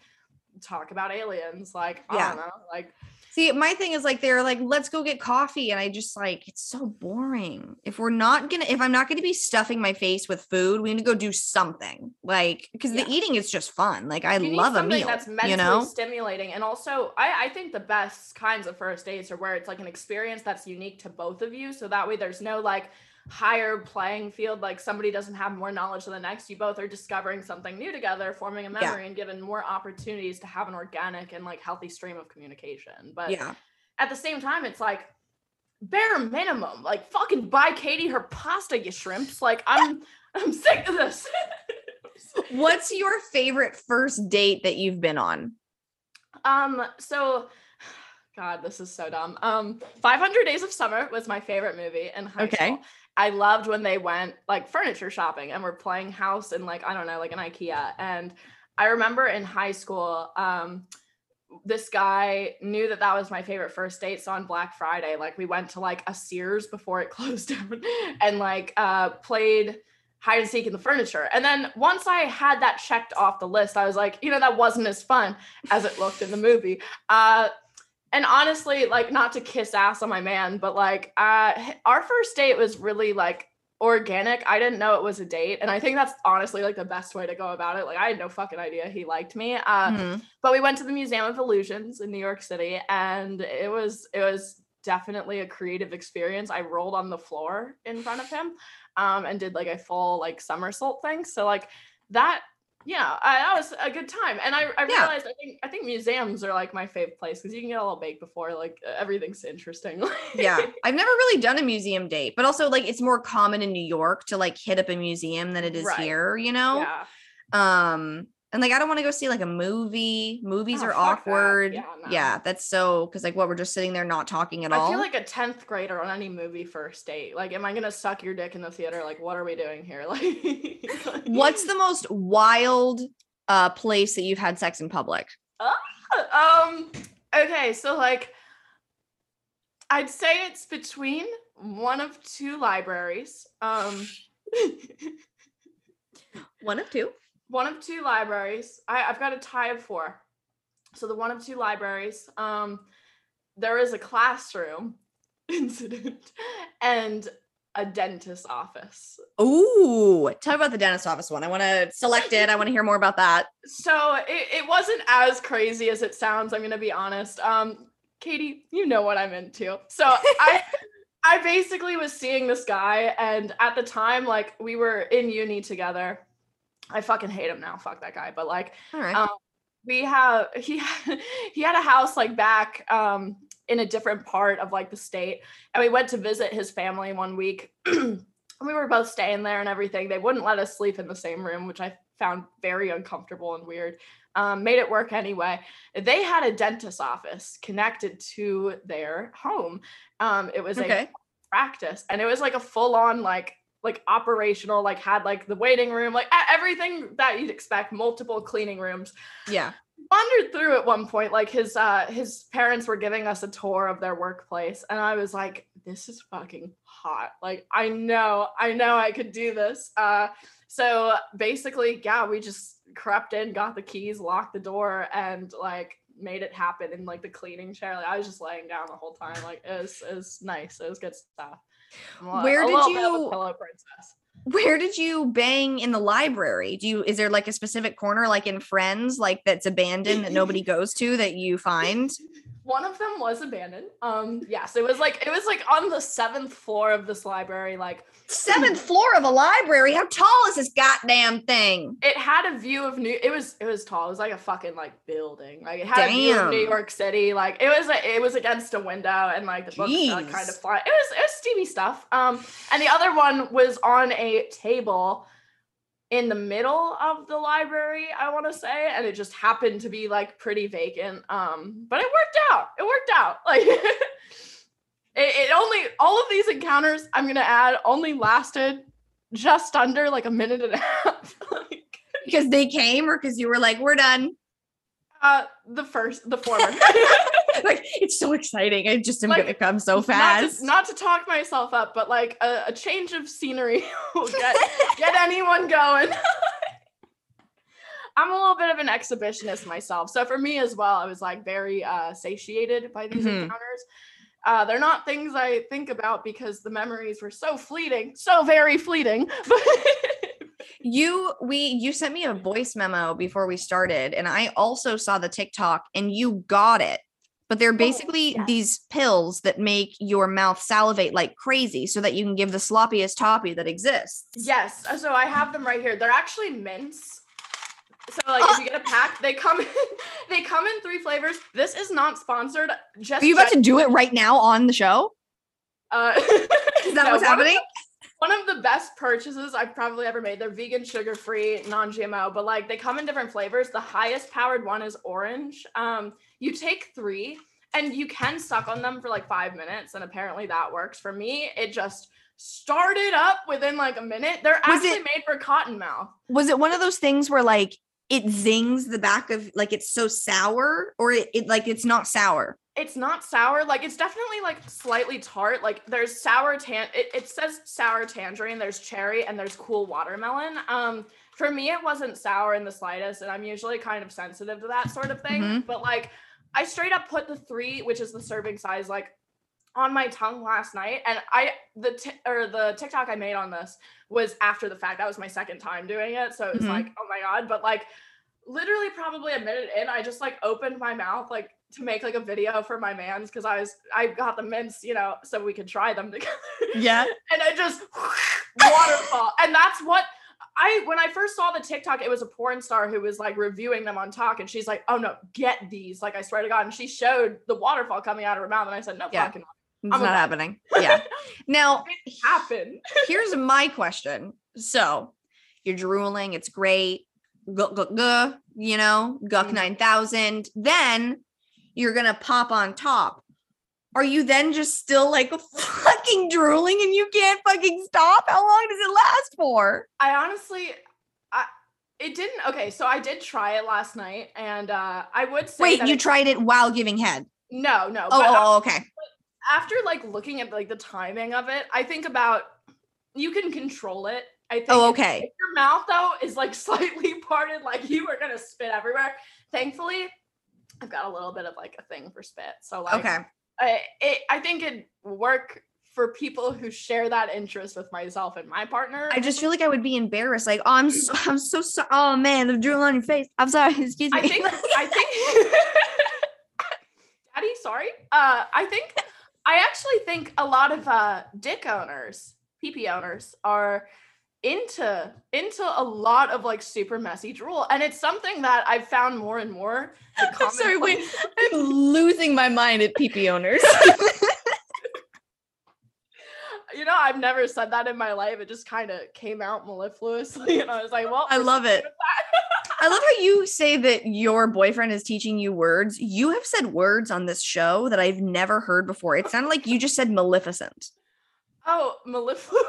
talk about aliens. Like I Yeah. don't know. Like See, my thing is like they're like, let's go get coffee. And I just like it's so boring. If we're not gonna, if I'm not gonna be stuffing my face with food, we need to go do something. Like, because Yeah. the eating is just fun. Like I you love a meal. that's mentally you know? stimulating and also I, I think the best kinds of first dates are where it's like an experience that's unique to both of you so that way there's no like higher playing field like somebody doesn't have more knowledge than the next you both are discovering something new together forming a memory and given more opportunities to have an organic and like healthy stream of communication but Yeah. at the same time it's like bare minimum like fucking buy katie her pasta you shrimps like i'm i'm sick of this What's your favorite first date that you've been on? Um, so God, this is so dumb. Um, 500 Days of Summer was my favorite movie in high Okay. school. I loved when they went like furniture shopping and were playing house in like I don't know, like an IKEA. And I remember in high school, um, this guy knew that that was my favorite first date. So on Black Friday, like we went to like a Sears before it closed down and like uh played hide and seek in the furniture. And then once I had that checked off the list, I was like, you know, that wasn't as fun as it looked in the movie. Uh and honestly, like not to kiss ass on my man, but like uh our first date was really like organic. I didn't know it was a date. And I think that's honestly like the best way to go about it. Like I had no fucking idea he liked me. Uh Mhm. but we went to the Museum of Illusions in New York City and it was it was definitely a creative experience. I rolled on the floor in front of him um and did like a full like somersault thing. So like that yeah, I, that was a good time. And I, I Yeah. realized I think I think museums are like my favorite place because you can get a little baked before like everything's interesting. Yeah. I've never really done a museum date, but also like it's more common in New York to like hit up a museum than it is Right. here, you know? yeah. Um, and like I don't want to go see like a movie. Movies Oh, are fuck that. awkward. Yeah, no. Yeah, that's so because like what we're just sitting there not talking at I all. I feel like a 10th grader on any movie first date. Like, am I gonna suck your dick in the theater? Like, what are we doing here? Like What's the most wild uh place that you've had sex in public? um okay so like i'd say it's between one of two libraries um One of two. One of two libraries I, i've got a tie of four so the one of two libraries um there is a classroom incident and a dentist office Ooh, tell me about the dentist office one. I want to select it. I want to hear more about that. so it, it wasn't as crazy as it sounds i'm gonna be honest um katie you know what i'm into so i i basically was seeing this guy and at the time like we were in uni together i fucking hate him now. Fuck that guy. But like All right. um, we have he had, he had a house like back um in a different part of like the state. And we went to visit his family one week. We were both staying there and everything. They wouldn't let us sleep in the same room which i found very uncomfortable and weird. Um, made it work anyway. They had a dentist office connected to their home. Um, it was a practice. And it was like a full on like like operational like had like the waiting room like everything that you'd expect multiple cleaning rooms. Yeah. wandered through at one point like his uh his parents were giving us a tour of their workplace and i was like this is fucking hot. Like i know i know i could do this. Uh so basically yeah we just crept in got the keys locked the door and like made it happen in like the cleaning chair. Like i was just laying down the whole time like it was, it was nice. It was good stuff Where did little bit of a you- Where did you bang in the library? Do you is there like a specific corner like in Friends like that's abandoned that nobody goes to that you find? One of them was abandoned. Um, yes, it was like it was like on the seventh floor of this library. Like Seventh floor of a library. How tall is this goddamn thing? it had a view of New. It was it was tall. It was like a fucking like building. Like it had a view of New York City. Like it was a, it was against a window and like the books uh, kind of fly. It was it was steamy stuff. Um, and the other one was on a table in the middle of the library, I want to say, and it just happened to be like pretty vacant. Um, but it worked out. It worked out. Like it, it only all of these encounters, I'm gonna add, only lasted just under like a minute and a half. like, Because they came or because you were like, we're done. Uh, the first, the former. like it's so exciting. I just am Like, gonna come so Not fast. to, not to talk myself up, but like a, a change of scenery will get get anyone going. I'm a little bit of an exhibitionist myself. So for me as well, I was like very uh satiated by these Mhm. encounters. Uh, they're not things I think about because the memories were so fleeting, so very fleeting. But you we you sent me a voice memo before we started, and I also saw the TikTok and you got it. But they're basically yes. these pills that make your mouth salivate like crazy so that you can give the sloppiest toppy that exists. yes, uh, so I have them right here. They're actually mints. So like if you get a pack, they come in they come in three flavors. This is not sponsored. Just Are you about gen- to do it right now on the show? uh, Is that no, what's happening? One of the best purchases I've probably ever made. They're vegan, sugar free, non GMO, but like they come in different flavors. The highest powered one is orange. Um, you take three and you can suck on them for like five minutes, and apparently that works. For me, it just started up within like a minute. They're Was actually it- made for cotton mouth. Was it one of those things where like it zings the back of like it's so sour or it, it like it's not sour? It's not sour. Like it's definitely like slightly tart. Like there's sour tan. It, it says sour tangerine. There's cherry and there's cool watermelon. Um, for me, it wasn't sour in the slightest, and I'm usually kind of sensitive to that sort of thing. Mhm. But like, I straight up put the three, which is the serving size, like on my tongue last night, and I the t- or the TikTok I made on this was after the fact. That was my second time doing it, so it was Mhm. like, oh my god. But like, literally, probably a minute in, I just like opened my mouth like to make like a video for my man's because I was I got the mints, you know, so we could try them together. Yeah. and I just waterfall, and that's what. I when I first saw the TikTok, it was a porn star who was like reviewing them on talk, and she's like, "Oh no, get these!" Like I swear to God, and she showed the waterfall coming out of her mouth, and I said, "No Yeah. fucking It's I'm not happening. Yeah. Now, it happen." here's my question. So you're drooling, it's great. Guh, guh, guh, you know, Guck Mhm. 9000. Then you're going to pop on top. Are you then just still like fucking drooling and you can't fucking stop? How long does it last for? I honestly, I it didn't. Okay, so I did try it last night, and uh I would say Wait, you it- tried it while giving head. no, no. Oh, but, uh, oh, okay. After like looking at like the timing of it, I think about you can control it. I think Oh, okay. If your mouth though is like slightly parted, like you are gonna spit everywhere. Thankfully, I've got a little bit of like a thing for spit. So like Okay. I it, I think it'd work for people who share that interest with myself and my partner. I just feel like I would be embarrassed. Like, oh, I'm so, I'm so sorry. Oh man, the drool on your face. I'm sorry. Excuse me. I think I think Daddy, sorry. Uh I think I actually think a lot of uh dick owners, PP owners are into into a lot of like super messy drool and it's something that I've found more and more I'm sorry, wait. I'm losing my mind at PP owners. you know I've never said that in my life it just kind of came out mellifluously and I was like well I love it. I love how you say that your boyfriend is teaching you words. You have said words on this show that I've never heard before. It sounded like you just said maleficent. Oh, mellifluous.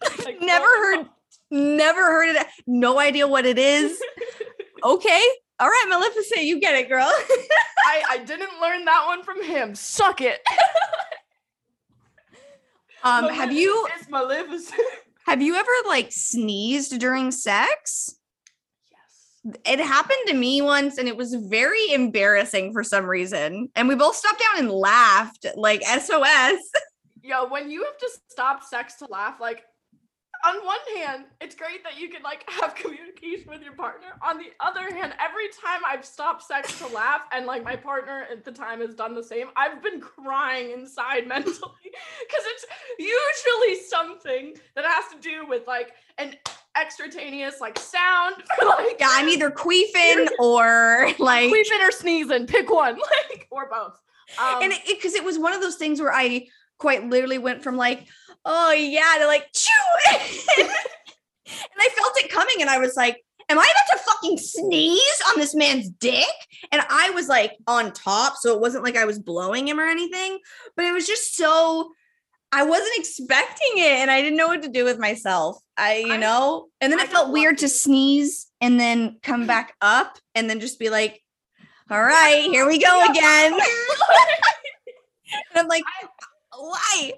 Like, Never heard- Never heard it. No idea what it is. Okay. All right, Maleficent, you get it, girl. I, I didn't learn that one from him. Suck it. um, have you It's Maleficent. have you ever like sneezed during sex? It happened to me once and it was very embarrassing for some reason. And we both stopped down and laughed, like SOS. Yo, when you have to stop sex to laugh, like on one hand, it's great that you can like have communication with your partner. On the other hand, every time I've stopped sex to laugh and like my partner at the time has done the same, I've been crying inside mentally because it's usually something that has to do with like an extraneous like sound or like Yeah, I'm either queefing or like queefing or sneezing, pick one, like or both. Um, and it because it, was one of those things where I quite literally went from like, oh yeah, they're like chew. and I felt it coming and I was like, am I about to fucking sneeze on this man's dick? And I was like on top, so it wasn't like I was blowing him or anything, but it was just so I wasn't expecting it and I didn't know what to do with myself. I, you I- know, and then I it felt weird to sneeze and then come back up and then just be like, all right, here we go again. And I'm like, why?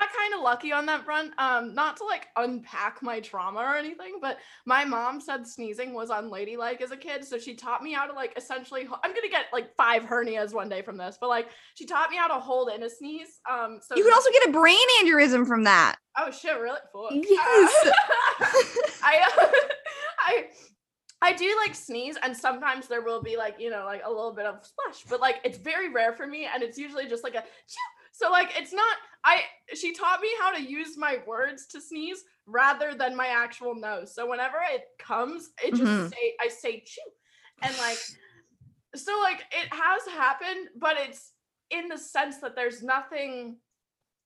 I got kind of lucky on that front. Um, not to like unpack my trauma or anything, but my mom said sneezing was unladylike as a kid, so she taught me how to like essentially. ho- I'm gonna get like five hernias one day from this, but like she taught me how to hold in a sneeze. Um, so You could also get a brain aneurysm from that. Oh shit! Really? Fuck. Yes. Uh, I, uh, I, I do like sneeze, and sometimes there will be like you know like a little bit of splash, but like it's very rare for me, and it's usually just like a. Chew. So like it's not. I she taught me how to use my words to sneeze rather than my actual nose. So whenever it comes, it just Mhm. say I say chew, and like so like it has happened, but it's in the sense that there's nothing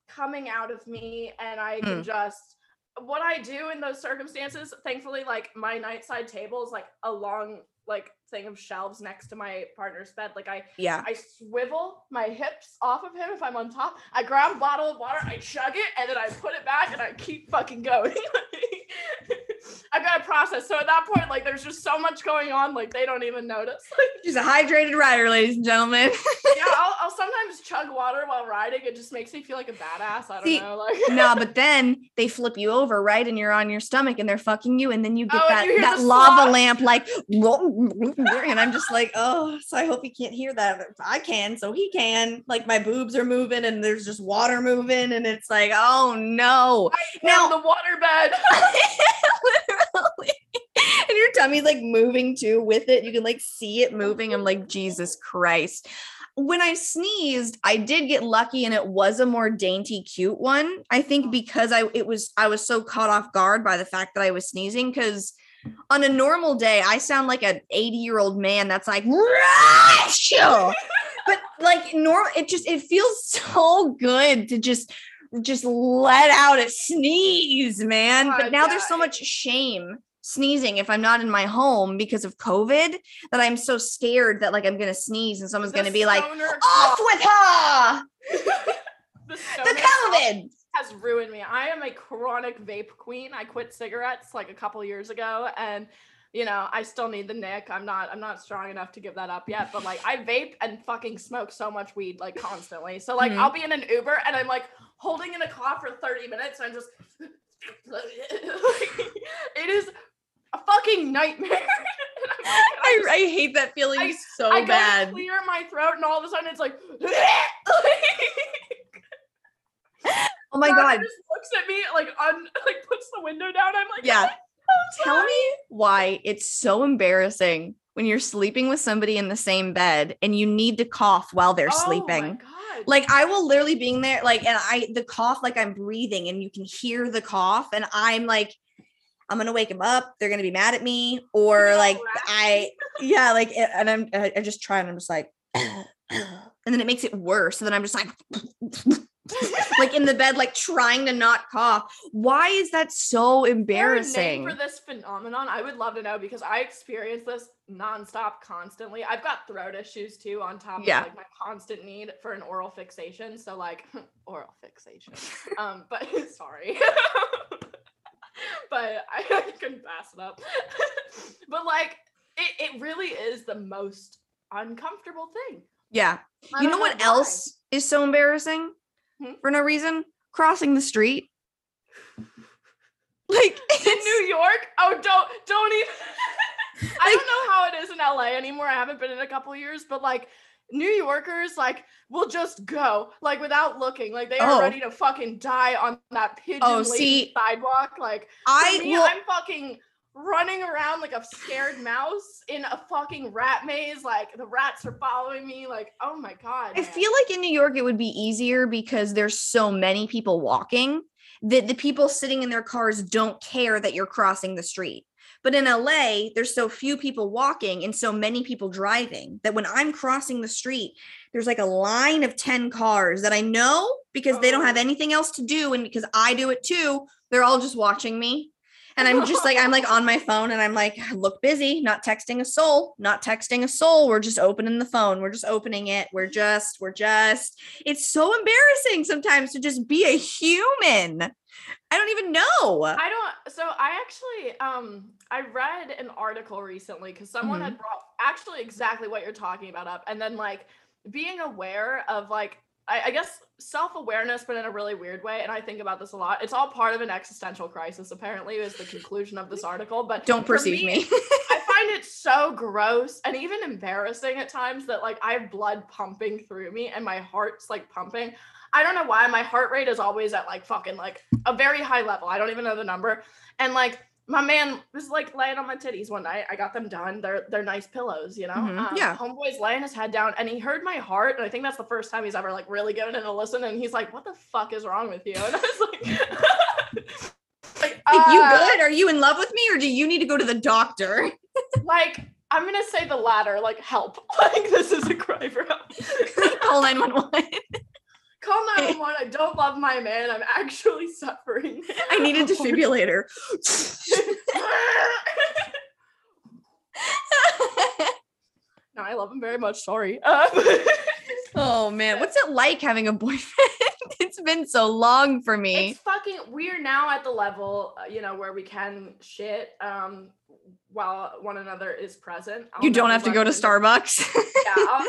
coming out of me and I can Mm. just what I do in those circumstances, thankfully, like my nightside table is like a long like thing of shelves next to my partner's bed. Like I Yeah. I swivel my hips off of him if I'm on top. I grab a bottle of water, I chug it, and then I put it back and I keep fucking going. I've got to process. So at that point, like there's just so much going on, like they don't even notice. She's a hydrated rider, ladies and gentlemen. yeah, I'll, I'll sometimes chug water while riding. It just makes me feel like a badass. I don't See, know. Like no, but then they flip you over, right? And you're on your stomach and they're fucking you. And then you get Oh, that, you that lava lamp, like, and I'm just like, oh, so I hope he can't hear that. I can, so he can. Like, my boobs are moving and there's just water moving. And it's like, oh no. now Now- the waterbed. And your tummy's like moving too with it. You can like see it moving. I'm like, mm-hmm. Jesus Christ. When I sneezed, I did get lucky and it was a more dainty, cute one. I think oh. because I it was I was so caught off guard by the fact that I was sneezing because on a normal day, I sound like an 80 year old man that's like, but like normal, it just it feels so good to just just let out a sneeze, man. but God, now there's so much shame sneezing if I'm not in my home because of COVID that I'm so scared that like I'm gonna sneeze and someone's The gonna be like, off with her! the The COVID. has ruined me. I am a chronic vape queen. I quit cigarettes like a couple years ago and you know, I still need the nick. I'm not I'm not strong enough to give that up yet, but like I vape and fucking smoke so much weed like constantly. So like Mhm. I'll be in an Uber and I'm like holding in a cough for 30 minutes and I'm just it is a fucking nightmare. Like, I, just- I hate that feeling I- so I bad. clear my throat and all of a sudden it's like Oh my god. just looks at me like un like puts the window down. I'm like, Yeah. "I'm Tell me why it's so embarrassing when you're sleeping with somebody in the same bed and you need to cough while they're Oh sleeping. Like I will literally being there, like, and I the cough, like I'm breathing, and you can hear the cough, and I'm like, I'm gonna wake them up. They're gonna be mad at me, or all like raspy. I, yeah, like, and I'm I I just try, and I'm just like, and then it makes it worse. So then I'm just like, like in the bed, like trying to not cough. Why is that so Is there a embarrassing? for this phenomenon? I would love to know because I experience this nonstop constantly. I've got throat issues too on top Yeah. of like my constant need for an oral fixation. So like oral fixation. Um, but sorry. but I, I couldn't pass it up. but like it, it really is the most uncomfortable thing. Yeah. You don't know what why. else is so embarrassing Hmm? for no reason? Crossing the street. Like in New York. Oh, don't don't even. I don't know how it is in LA anymore. I haven't been in a couple years, but like New Yorkers, like will just go like without looking, like they are Oh. ready to fucking die on that pigeon Oh, see, sidewalk. Like I me, will I'm fucking running around like a scared mouse in a fucking rat maze. Like the rats are following me. Like oh my god. I feel like in New York it would be easier because there's so many people walking that the people sitting in their cars don't care that you're crossing the street. But in LA, there's so few people walking and so many people driving that when I'm crossing the street, there's like a line of 10 cars that I know because they don't have Oh. anything else to do. And because I do it too, they're all just watching me. And I'm just like, I'm like on my phone and I'm like, look busy, not texting a soul, not texting a soul. We're just opening the phone. We're just opening it. We're just, we're just, it's so embarrassing sometimes to just be a human. I don't even know. I don't so I actually um I read an article recently because someone Mhm. had brought actually exactly what you're talking about up and then like being aware of like I, I guess self-awareness but in a really weird way and I think about this a lot. It's all part of an existential crisis apparently is the conclusion of this article but don't perceive me. I find it so gross and even embarrassing at times that like I have blood pumping through me and my heart's like pumping. I don't know why my heart rate is always at like fucking like a very high level. I don't even know the number. And like my man was like laying on my titties one night. I got them done. They're they're nice pillows, you know. Mhm, Um, yeah. Homeboy's laying his head down, and he heard my heart, and I think that's the first time he's ever like really given it a listen. And he's like, "What the fuck is wrong with you?" And I was like, like, Like, you uh, good? Are you in love with me or do you need to go to the doctor? like I'm gonna say the latter, like help. Like this is a cry for help. Call 911. Call 911. I don't love my man. I'm actually suffering. I need a defibrillator. no, I love him very much. Sorry. Um, oh man, what's it like having a boyfriend? it's been so long for me. it's fucking. We're now at the level, uh, you know, where we can shit um while one another is present. I'll you don't have to go to Starbucks. yeah,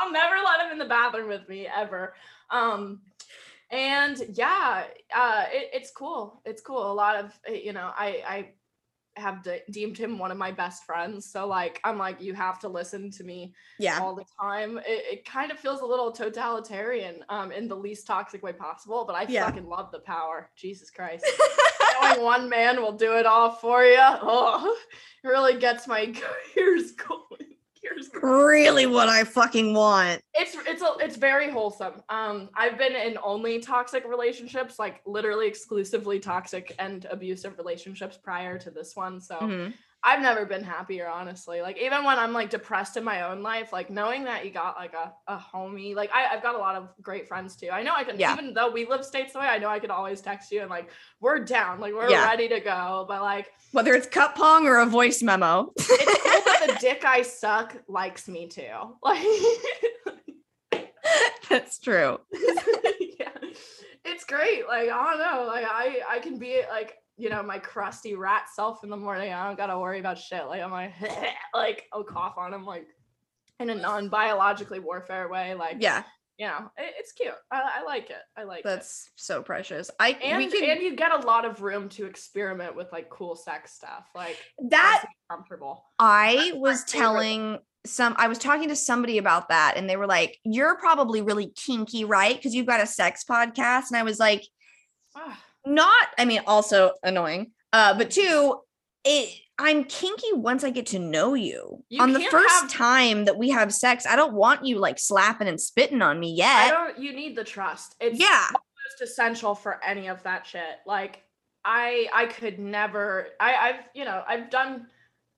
I'll, never let him in the bathroom with me ever. Um, and yeah, uh, it, it's cool. It's cool. A lot of uh, you know, I I have de- deemed him one of my best friends. So like, I'm like, you have to listen to me yeah. all the time. It, it kind of feels a little totalitarian, um, in the least toxic way possible. But I Yeah. fucking love the power. Jesus Christ. Knowing one man will do it all for you. Oh, it really gets my gears going. Going. really what I fucking want. It's it's a, it's very wholesome. Um, I've been in only toxic relationships, like literally exclusively toxic and abusive relationships prior to this one. So Mhm. I've never been happier, honestly. Like even when I'm like depressed in my own life, like knowing that you got like a, a homie, like I, I've got a lot of great friends too. I know I can Yeah. even though we live states away, I know I could always text you and like we're down, like we're Yeah. ready to go. But like Whether it's cup pong or a voice memo. it's the dick I suck likes me too. Like That's true. yeah. It's great. Like, I don't know. Like I I can be like, you know, my crusty rat self in the morning. I don't gotta worry about shit. Like I'm like, like I'll cough on him like in a non-biologically warfare way. Like, Yeah, you know, it- it's cute. I, I like it. I like it. that's so precious. I And, could and you get a lot of room to experiment with like cool sex stuff. Like that once you get comfortable. I That's was telling some I was talking to somebody about that and they were like, "You're probably really kinky, right? Because you've got a sex podcast." And I was like, Ah, not I mean, also annoying. Uh, but two, it I'm kinky once I get to know you. You on the first have- time that we have sex, I don't want you like slapping and spitting on me I yet. don't. You need the trust. It's Yeah. most essential for any of that shit. Like I I could never I I've you know I've done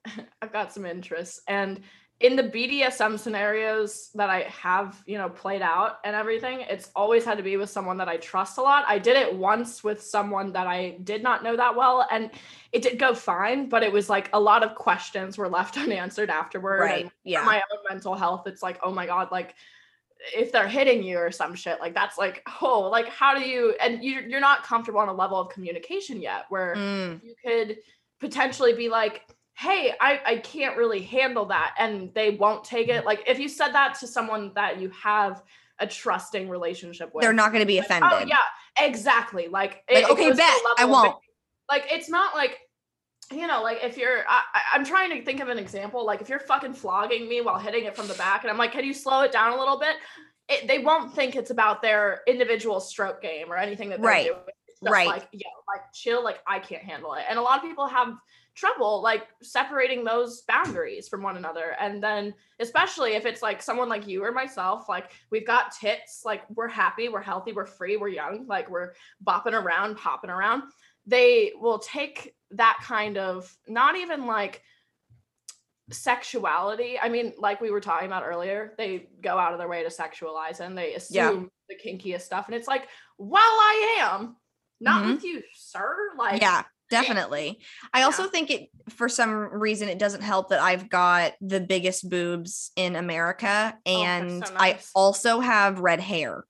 I've got some interests and in the BDSM scenarios that I have, you know, played out and everything, it's always had to be with someone that I trust a lot. I did it once with someone that I did not know that well and it did go fine, but it was like a lot of questions were left unanswered afterward. Right. And Yeah. my own mental health, it's like, oh my God, like if they're hitting you or some shit, like that's like, oh, like how do you and you're, you're not comfortable on a level of communication yet where Mm, you could potentially be like hey I, I can't really handle that and they won't take it mm-hmm. like if you said that to someone that you have a trusting relationship with they're not going to be like, oh, offended. oh yeah exactly like, Like, okay, goes to bet, I won't. like it's not like you know like if you're I, i'm trying to think of an example like if you're fucking flogging me while hitting it from the back and i'm like can you slow it down a little bit it, they won't think it's about their individual stroke game or anything that they're Right. doing it's just Right. like yo like chill like i can't handle it and a lot of people have trouble like separating those boundaries from one another. And then especially if it's like someone like you or myself like we've got tits like we're happy we're healthy we're free we're young like we're bopping around popping around. They will take that kind of not even like sexuality i mean like we were talking about earlier they go out of their way to sexualize and they assume Yeah. the kinkiest stuff. And it's like while i am. Not Mhm. with you sir. Like yeah, definitely. I also think it, for some reason, it doesn't help that I've got the biggest boobs in America they're and so I also have red hair.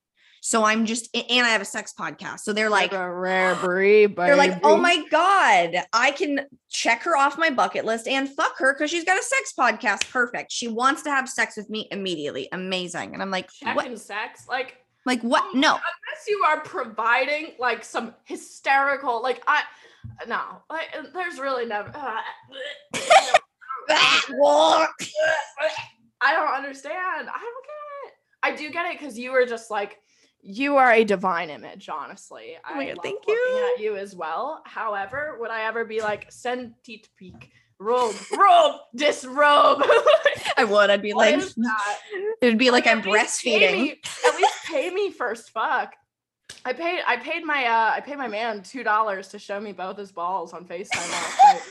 So I'm just, and I have a sex podcast. So they're like, a rare breed they're like, oh my God, I can check her off my bucket list and fuck her because she's got a sex podcast. Perfect. She wants to have sex with me immediately. Amazing. And I'm like, what? sex like Like, what? um, No. unless you are providing like some hysterical like i no like uh, there's really never uh, I don't understand. I don't get it. I do get it because you were just like you are a divine image, honestly. Oh my I God, love thank looking you. at you as well. However, would I ever be like send teeth peak robe robe disrobe? I would. I'd be What like, it would be like I'm pay breastfeeding. me- at least pay me first. Fuck. I paid. I paid my. Uh, I paid my man two dollars to show me both his balls on Facetime.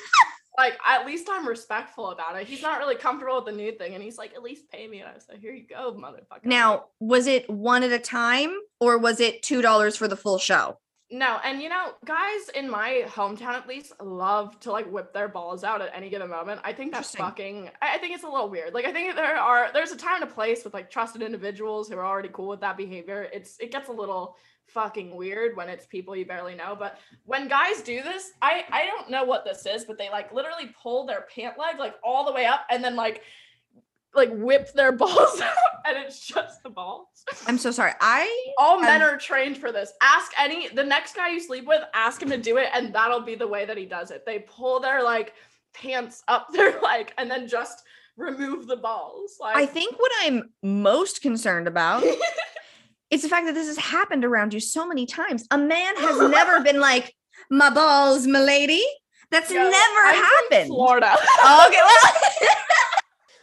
Like at least I'm respectful about it. He's not really comfortable with the new thing, and he's like, "At least pay me." And I was like, "Here you go, motherfucker." Now, was it one at a time or was it $2 for the full show? No, and you know, guys in my hometown at least love to like whip their balls out at any given moment. I think that's fucking I think it's a little weird. Like I think there are there's a time and a place with like trusted individuals who are already cool with that behavior. It's it gets a little fucking weird when it's people you barely know. But when guys do this, I I don't know what this is, but they like literally pull their pant leg like all the way up and then like like whip their balls out and it's just the balls. I'm so sorry. I All men are trained for this. Ask any the next guy you sleep with, ask him to do it, and that'll be the way that he does it. They pull their like pants up their leg and then just remove the balls. Like I think what I'm most concerned about is the fact that this has happened around you so many times. A man has never been like, my balls, my lady. That's Yo, never I'm happened. Florida. okay, well,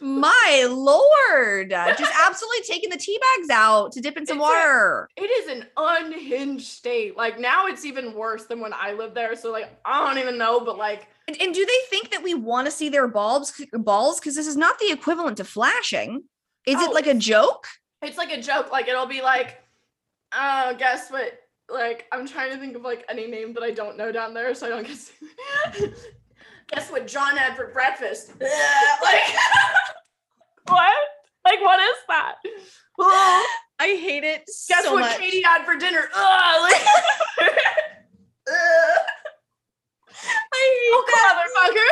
my lord, just absolutely taking the tea bags out to dip in some It's a- water. it is an unhinged state. Like now it's even worse than when I lived there. So like I don't even know, but like And, and do they think that we want to see their bulbs balls? Because this is not the equivalent to flashing. Is Oh, it like a joke? It's like a joke. Like it'll be like, oh, guess what? Like I'm trying to think of like any name that I don't know down there, so I don't guess. guess what John had for breakfast? like what? Like what is that? Oh, I hate it guess so what much. Katie had for dinner? Ugh, like. I Oh, hate motherfucker.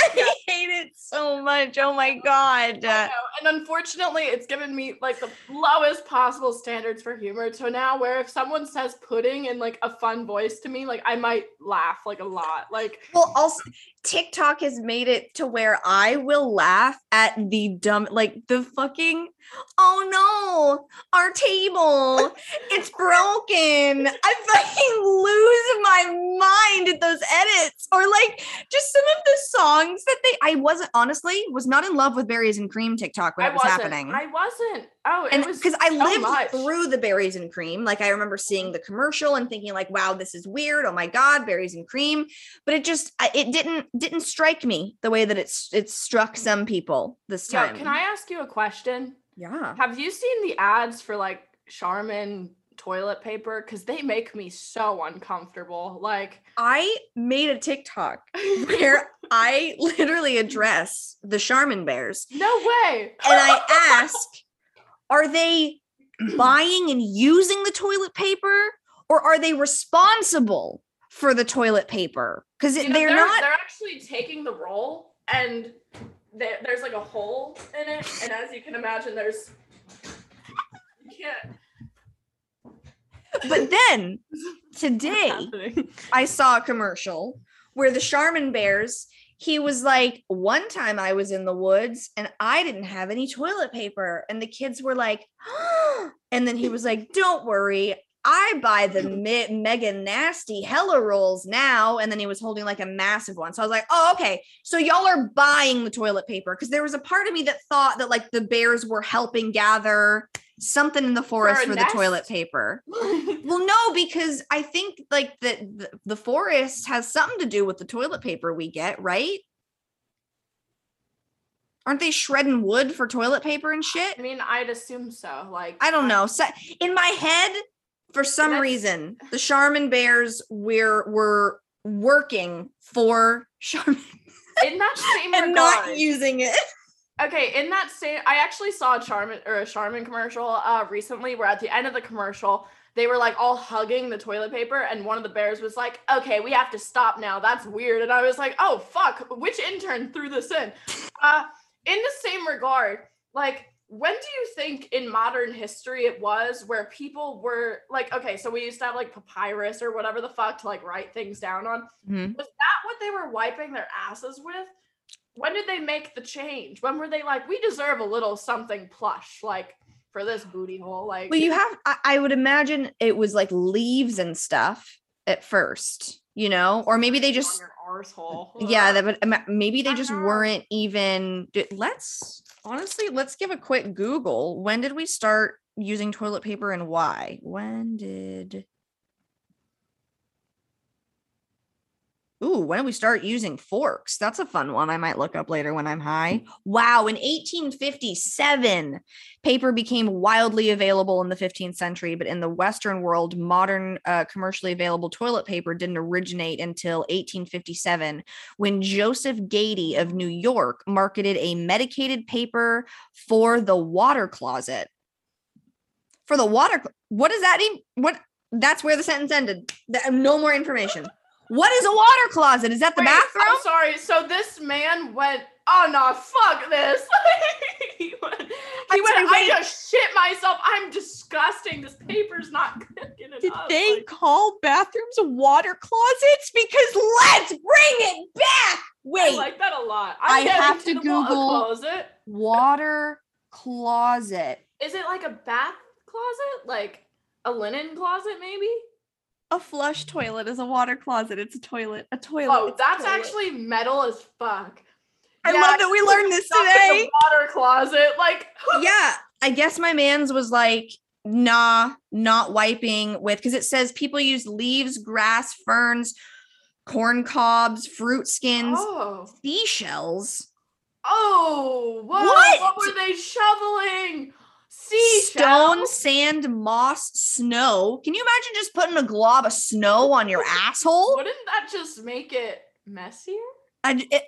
I hate it so much. Oh my god. And unfortunately, it's given me like the lowest possible standards for humor. So now, where if someone says pudding in like a fun voice to me, like I might laugh like a lot. Like, well, also TikTok has made it to where I will laugh at the dumb, like the fucking. Oh no, our table, it's broken. I fucking lose my mind at those edits, or like just some of the songs that they. I wasn't honestly was not in love with berries and cream TikTok when I it was happening. I wasn't. Oh, it and was because I so lived much. through the berries and cream, like I remember seeing the commercial and thinking like, "Wow, this is weird! Oh my god, berries and cream!" But it just it didn't didn't strike me the way that it's it struck some people this Yo, time. can I ask you a question? Yeah. Have you seen the ads for like Charmin toilet paper? Because they make me so uncomfortable. Like, I made a TikTok where I literally address the Charmin bears no way. and I ask, are they buying and using the toilet paper or are they responsible for the toilet paper? Because they're, they're not. They're actually taking the roll, and there- there's like a hole in it, and as you can imagine, there's. You can't. But then today. I saw a commercial where the Charmin bears. He was like, one time I was in the woods and I didn't have any toilet paper. And the kids were like, and then he was like, don't worry. I buy the me- mega nasty hella rolls now. And then he was holding like a massive one. So I was like, oh, okay. So y'all are buying the toilet paper. Cause there was a part of me that thought that like the bears were helping gather something in the forest a for, the toilet paper. Well, no, because I think like that the, the forest has something to do with the toilet paper we get, right? Aren't they shredding wood for toilet paper and shit? I mean, I'd assume so. Like, I don't know. So, in my head, for some reason, the Charmin Bears were were working for Charmin In that same and regard, not using it. Okay, in that same, I actually saw a Charmin or a Charmin commercial uh recently where at the end of the commercial they were like all hugging the toilet paper, and one of the bears was like, "Okay, we have to stop now. That's weird." And I was like, "Oh fuck, which intern threw this in?" Uh, in the same regard, like. When do you think in modern history it was where people were like, okay, so we used to have like papyrus or whatever the fuck to like write things down on? Mhm. Was that what they were wiping their asses with? When did they make the change? When were they like, we deserve a little something plush, like for this booty hole? Like, Well, you have. I, I would imagine it was like leaves and stuff at first, you know, or maybe they just yeah that would maybe they just weren't even let's honestly let's give a quick google when did we start using toilet paper and why when did Ooh, when did we start using forks? That's a fun one I might look up later when I'm high. Wow, in 1857, paper became wildly available in the 15th century, but in the Western world, modern uh, commercially available toilet paper didn't originate until 1857 when Joseph Gayetty of New York marketed a medicated paper for the water closet. For the water, what does that mean? What? That's where the sentence ended. No more information. What is a water closet? Is that the Wait, bathroom? I'm sorry. So this man went, oh no, fuck this. he went, he went I just shit myself. I'm disgusting. This paper's not cooking Did enough. they Like, call bathrooms water closets? Because let's bring it back. Wait. I like that a lot. I getting have to the wa- a Google- closet. water closet. Is it like a bath closet? Like a linen closet, maybe? A flush toilet is a water closet. It's a toilet. A toilet. Oh, that's toilet. actually metal as fuck. I Yeah, love that we learned this stuff in the today. water closet. Like, yeah, I guess my man's was like, nah, not wiping with because it says people use leaves, grass, ferns, corn cobs, fruit skins, oh, seashells, oh, whoa, What? what were they shoveling? Stone, sand, moss, snow. Can you imagine just putting a glob of snow on your asshole? Wouldn't that just make it messier? I, it-.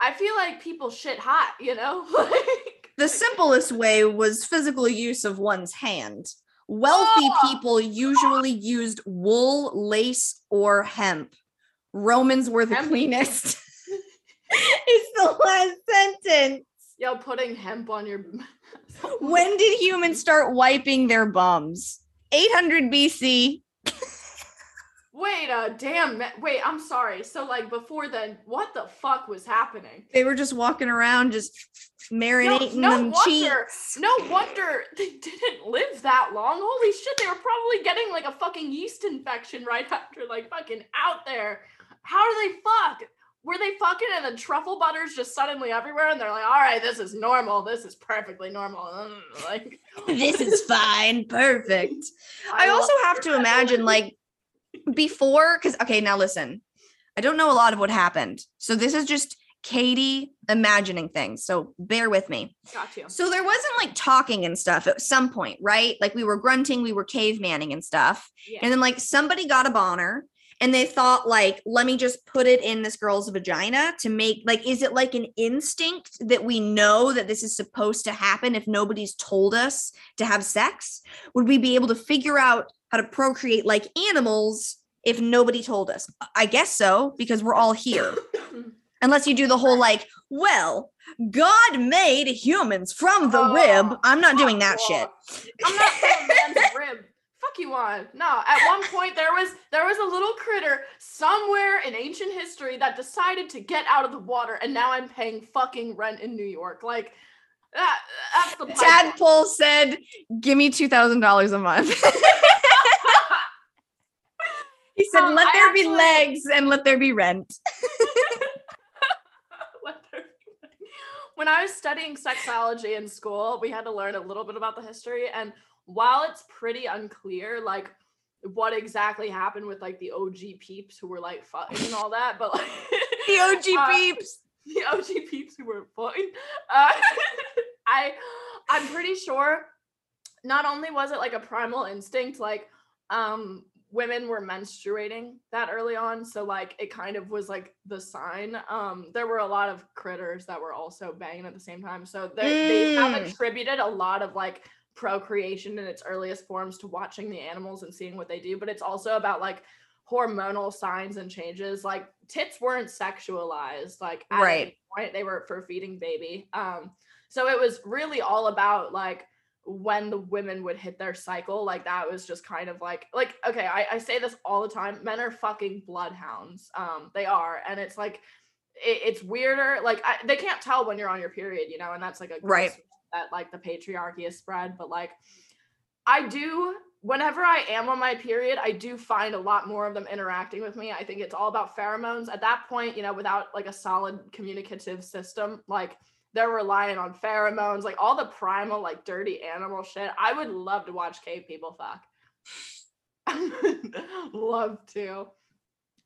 I feel like people shit hot, you know? Like, the simplest way was physical use of one's hand. Wealthy Oh. people usually used wool, lace, or hemp. Romans were the Hemp. cleanest. it's the last sentence. yo, putting hemp on your. When did humans start wiping their bums? 800 BC. Wait a damn. ma- Wait, I'm sorry. So, like, before then, what the fuck was happening? They were just walking around, just marinating no them wonder. cheeks. No wonder they didn't live that long. Holy shit, they were probably getting like a fucking yeast infection right after like fucking out there. How do they fuck? Were they fucking and the truffle butters just suddenly everywhere and they're like, all right, this is normal. This is perfectly normal. Like this is fine. Perfect. I love also have to imagine like before because okay now listen i don't know a lot of what happened so this is just katie imagining things so bear with me got you. so there wasn't like talking and stuff at some point right like we were grunting we were cavemanning and stuff Yeah. and then like somebody got a boner and they thought like let me just put it in this girl's vagina to make like is it like an instinct that we know that this is supposed to happen if nobody's told us to have sex would we be able to figure out how to procreate like animals if nobody told us i guess so because we're all here unless you do the whole like well god made humans from the rib Oh, i'm not doing that shit. I'm not from a man's rib. Fuck you on. No, at one point there was there was a little critter somewhere in ancient history that decided to get out of the water, and now I'm paying fucking rent in New York. Like that. That's the tadpole said give me $2000 a month he said Um, let I there be legs and let there be rent Let there be- when I was studying sexology in school, we had to learn a little bit about the history. And while it's pretty unclear, like what exactly happened with like the OG peeps who were like fucking and all that, but like the og Uh, peeps the OG peeps who were fucking, uh, I, I'm pretty sure. Not only was it like a primal instinct, like um women were menstruating that early on so like it kind of was like the sign um there were a lot of critters that were also banging at the same time so they, they have Mm. attributed a lot of like procreation in its earliest forms to watching the animals and seeing what they do but it's also about like hormonal signs and changes. Like tits weren't sexualized like at Right. any point. They were for feeding baby. Um so it was really all about like when the women would hit their cycle. Like that was just kind of like like okay I, I say this all the time. Men are fucking bloodhounds. Um they are. And it's like it, it's weirder. Like I, they can't tell when you're on your period you know and that's like a Right. That like the patriarchy is spread but like i do whenever i am on my period i do find a lot more of them interacting with me i think it's all about pheromones at that point you know without like a solid communicative system like they're relying on pheromones, like all the primal, like dirty animal shit. I would love to watch cave people fuck. love to.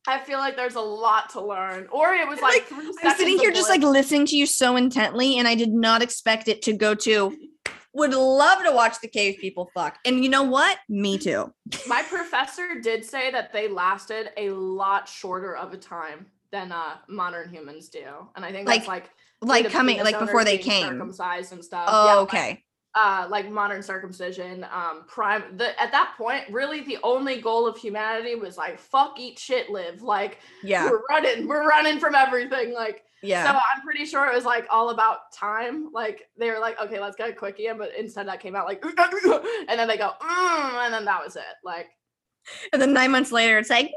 I feel like there's a lot to learn. Or it was like, Like, i'm sitting here just like listening to you so intently and i did not expect it to go to would love to watch the cave people fuck and you know what me too my professor did say that they lasted a lot shorter of a time than uh modern humans do. And I think that's like like coming like before they came circumcised and stuff. oh Yeah, like, okay uh like modern circumcision um prime the at that point really the only goal of humanity was like fuck eat shit live. Like yeah. we're running we're running from everything. Like yeah. so i'm pretty sure it was like all about time. Like they were like okay let's get a quickie in but instead that came out like and then they go mm, and then that was it. Like and then nine months later it's like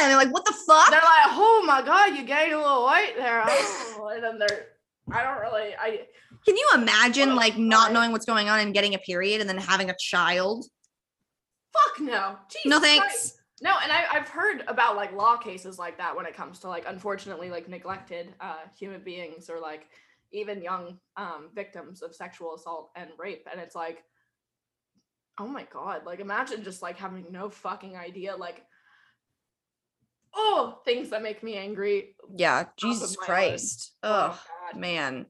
and they're like what the fuck? They're like oh my god you gained a little weight there. Oh. and then they're i don't really i can you imagine like not knowing what's going on and getting a period and then having a child? Fuck no. Jesus no Christ. thanks. No, and I, I've heard about like law cases like that when it comes to like unfortunately like neglected uh, human beings or like even young um, victims of sexual assault and rape, and it's like, oh my god, like imagine just like having no fucking idea, like, oh, things that make me angry. yeah jesus christ. Oh God, man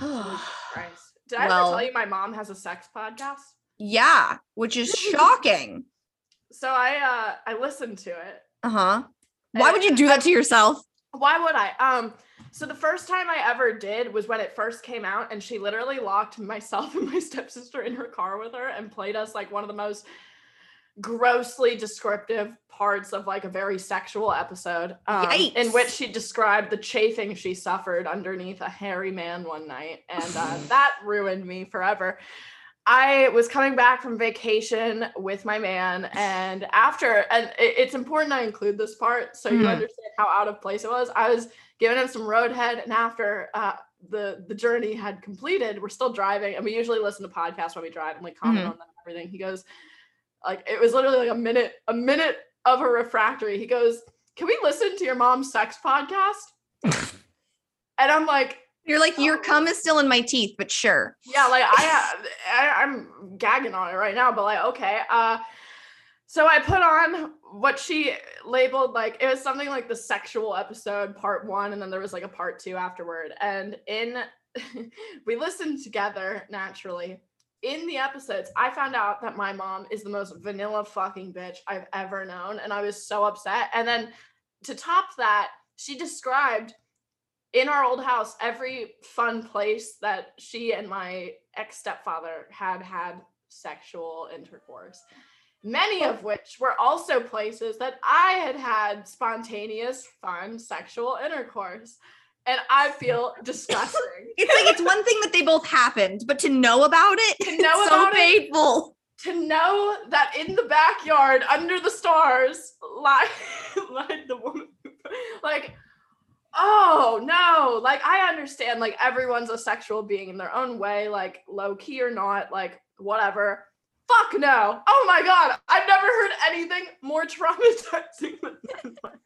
Christ. Did I ever tell you my mom has a sex podcast? yeah which is shocking So I uh I listened to it uh-huh why would you do that to yourself Why would I? Um, so the first time I ever did was when it first came out, and she literally locked myself and my stepsister in her car with her and played us like one of the most grossly descriptive parts of like a very sexual episode um, in which she described the chafing she suffered underneath a hairy man one night and uh, that ruined me forever I was coming back from vacation with my man, and after, and it- it's important I include this part so you Mhm. understand how out of place it was. I was giving him some roadhead, and after uh, the the journey had completed, we're still driving, and we usually listen to podcasts when we drive and like comment Mhm. on them and everything. He goes, like it was literally like a minute, a minute of a refractory. He goes, can we listen to your mom's sex podcast? and I'm like, You're like, your cum is still in my teeth, but sure. yeah, like I, I I'm gagging on it right now, but like, okay. Uh, so I put on what she labeled like it was something like the sexual episode part one, and then there was like a part two afterward. And in we listened together naturally. In the episodes, I found out that my mom is the most vanilla fucking bitch I've ever known, and I was so upset. And then to top that, she described in our old house every fun place that she and my ex stepfather had had sexual intercourse many of which were also places that I had had spontaneous, fun sexual intercourse. And I feel disgusting. It's like it's one thing that they both happened, but to know about it, To know it's about so it- painful. to know that in the backyard, under the stars, lie, lied the woman. like, oh no. Like, I understand, like, everyone's a sexual being in their own way, like, low key or not, like, whatever. Fuck no. Oh my God. I've never heard anything more traumatizing than that.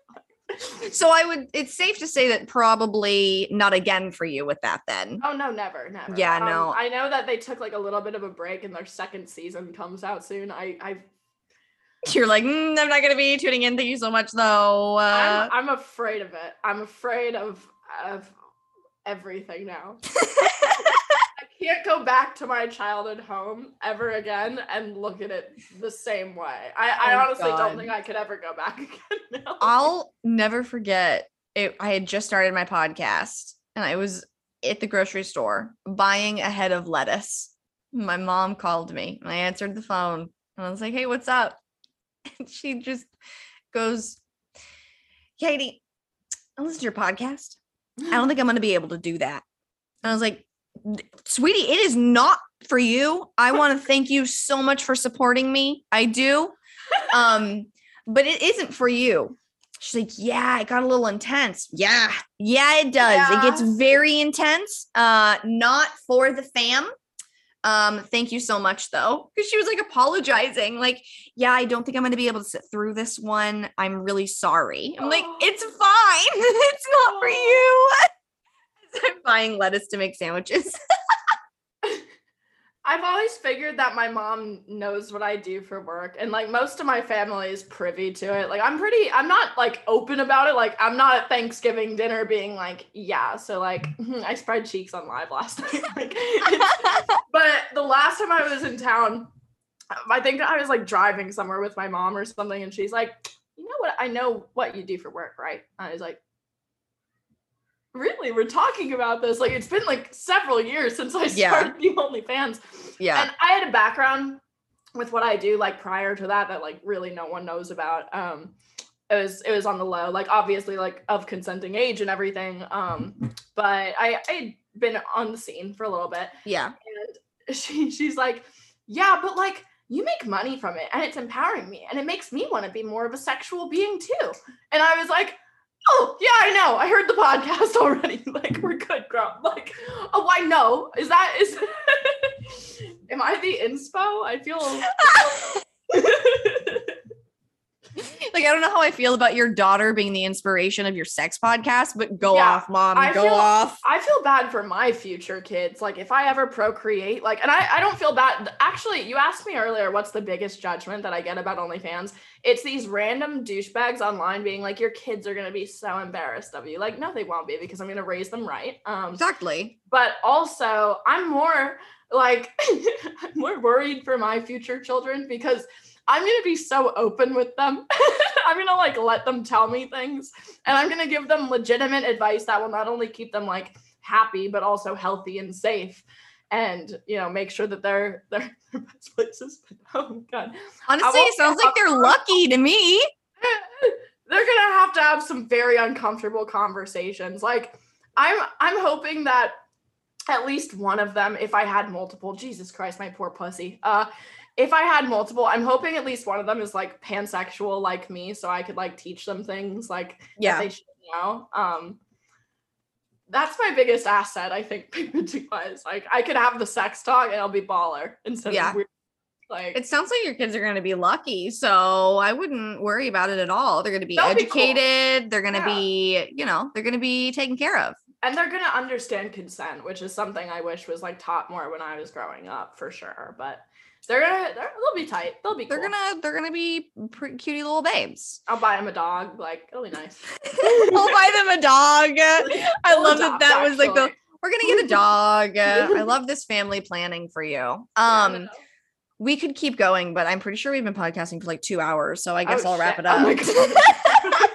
So I would. It's safe to say that probably not again for you with that. Then Oh no, never, never. Yeah, Um, no. I know that they took like a little bit of a break and their second season comes out soon. I I you're like, "Mm, I'm not gonna be tuning in. Thank you so much, though. Uh, I'm, I'm afraid of it. I'm afraid of of everything now. I can't go back to my childhood home ever again and look at it the same way. I, I Oh, honestly God. don't think I could ever go back again now. I'll never forget it. I had just started my podcast and I was at the grocery store buying a head of lettuce. My mom called me and I answered the phone and I was like, hey, what's up? And she just goes, Katie, I listen to your podcast. I don't think I'm going to be able to do that. And I was like, sweetie, it is not for you. I want to thank you so much for supporting me. I do. Um, but it isn't for you. She's like, yeah, it got a little intense. Yeah, yeah, it does. It gets very intense. Uh, not for the fam. Um, thank you so much though. Because she was like apologizing, like, yeah, I don't think I'm gonna be able to sit through this one. I'm really sorry. I'm like, Oh. it's fine. it's not for you. I'm buying lettuce to make sandwiches. I've always figured that my mom knows what I do for work and like most of my family is privy to it. Like I'm pretty I'm not like open about it. Like I'm not at Thanksgiving dinner being like, yeah, so like I spread cheeks on live last night. like, but the last time I was in town, I think I was like driving somewhere with my mom or something and she's like, "You know what? I know what you do for work, right?" I was like, Really, we're talking about this. Like it's been like several years since I Yeah. started the OnlyFans. yeah. And I had a background with what I do like prior to that that like really no one knows about. Um it was it was on the low, like obviously like of consenting age and everything. Um but I I had been on the scene for a little bit Yeah. and she she's like, "Yeah, but like you make money from it and it's empowering me and it makes me want to be more of a sexual being too." And I was like, "Oh, yeah, I know. I heard the podcast already. like we're good, girl." Like, "Oh, I know. Is that is Am I the inspo? I feel Like, I don't know how I feel about your daughter being the inspiration of your sex podcast, but go Yeah, off, mom. I go feel- off. I feel bad for my future kids. Like if I ever procreate, like, and I, I don't feel bad. Actually, you asked me earlier, what's the biggest judgment that I get about OnlyFans? It's these random douchebags online being like, your kids are gonna be so embarrassed of you. Like, no, they won't be because I'm gonna raise them right. Um, Exactly. but also I'm more like I'm more worried for my future children because I'm gonna be so open with them. I'm gonna like let them tell me things and I'm gonna give them legitimate advice that will not only keep them like happy but also healthy and safe and you know make sure that they're they're their best places. Oh god. Honestly, it sounds like they're lucky to me. they're gonna have to have some very uncomfortable conversations. Like I'm I'm hoping that at least one of them, if I had multiple, Jesus Christ, my poor pussy. Uh if I had multiple, I'm hoping at least one of them is like pansexual like me, so I could like teach them things like that Yeah. they should know. Um that's my biggest asset, I think, pregnancy wise. Like I could have the sex talk and I'll be baller instead Yeah. of weird Like It sounds like your kids are going to be lucky. So I wouldn't worry about it at all. They're going to be They'll be cool. educated. They're going to Yeah. be, you know, they're going to be taken care of. and they're gonna understand consent, which is something I wish was like taught more when I was growing up for sure. But they're gonna they're, they'll be tight. They'll be They're cool. to, they're to be pretty cutie little babes. I'll buy them a dog. Like it'll be nice. I'll buy them a dog. I love that that was like the we're to get a dog. I love this family planning for you. Um, we could keep going, but I'm pretty sure we've been podcasting for like two hours. So I guess Oh, I'll wrap it up. Oh.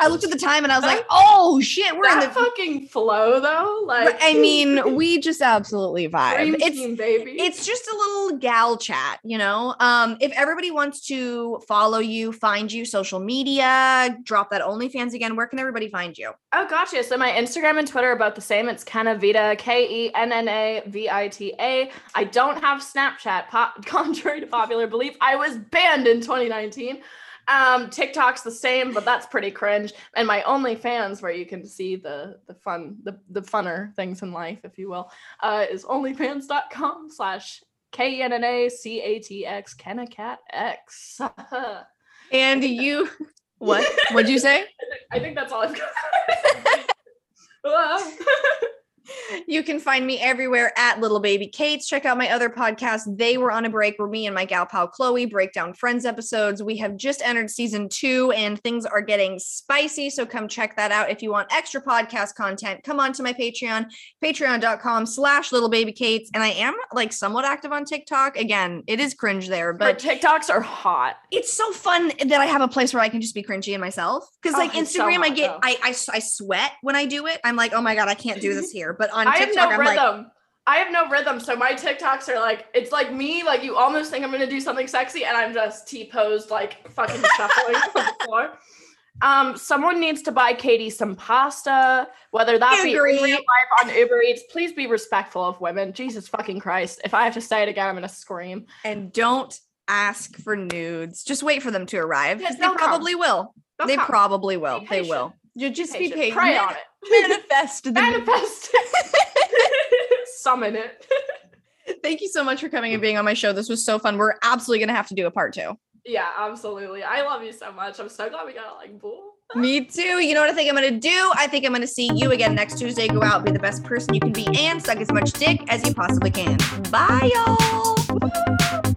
I looked at the time and I was like, oh shit, we're in the. fucking flow though. Like I mean, we just absolutely vibe. It's team, baby. it's just a little gal chat, you know. Um, if everybody wants to follow you, find you, social media, drop that OnlyFans again. Where can everybody find you? Oh, gotcha. So my Instagram and Twitter are both the same. It's Kennavita, K E N N A V I T A. I don't have Snapchat, po- contrary to popular belief. I was banned in 2019. Um, TikTok's the same, but that's pretty cringe. And my OnlyFans, where you can see the the fun, the the funner things in life, if you will, uh, is onlyfans.com slash K E N N A C A T X Kennacat X. And you, what? What'd you say? I think that's all I've got. You can find me everywhere at Little Baby Kate's. Check out my other podcast. They were on a break where me and my gal pal Chloe break down Friends episodes. We have just entered season two and things are getting spicy. So come check that out. If you want extra podcast content, come on to my Patreon, patreon.com slash little baby Kate's. And I am like somewhat active on TikTok. Again, it is cringe there, but but TikToks are hot. it's so fun that I have a place where I can just be cringy in myself. Because Oh, like so Instagram, I hot, get I, I sweat when I do it. I'm like, oh my god, I can't do this here. But on I have no I'm like, rhythm. I have no rhythm. So my TikToks are like, it's like me, like you almost think I'm gonna do something sexy, and I'm just T-posed, like fucking shuffling on the floor. Um, someone needs to buy Katie some pasta, whether that be Agree. real life on Uber Eats. Please be respectful of women. Jesus fucking Christ. If I have to say it again, I'm gonna scream. and don't ask for nudes. Just wait for them to arrive. They probably will. They probably will. They will. You just be Patient. Pray on it. Manifest the Manifest. Summon it. Thank you so much for coming and being on my show. This was so fun. We're absolutely gonna have to do a part two. Yeah, absolutely. I love you so much. I'm so glad we got like bull. Me too. You know what I think I'm gonna do? I think I'm gonna see you again next Tuesday. Go out, be the best person you can be, and suck as much dick as you possibly can. Bye, y'all.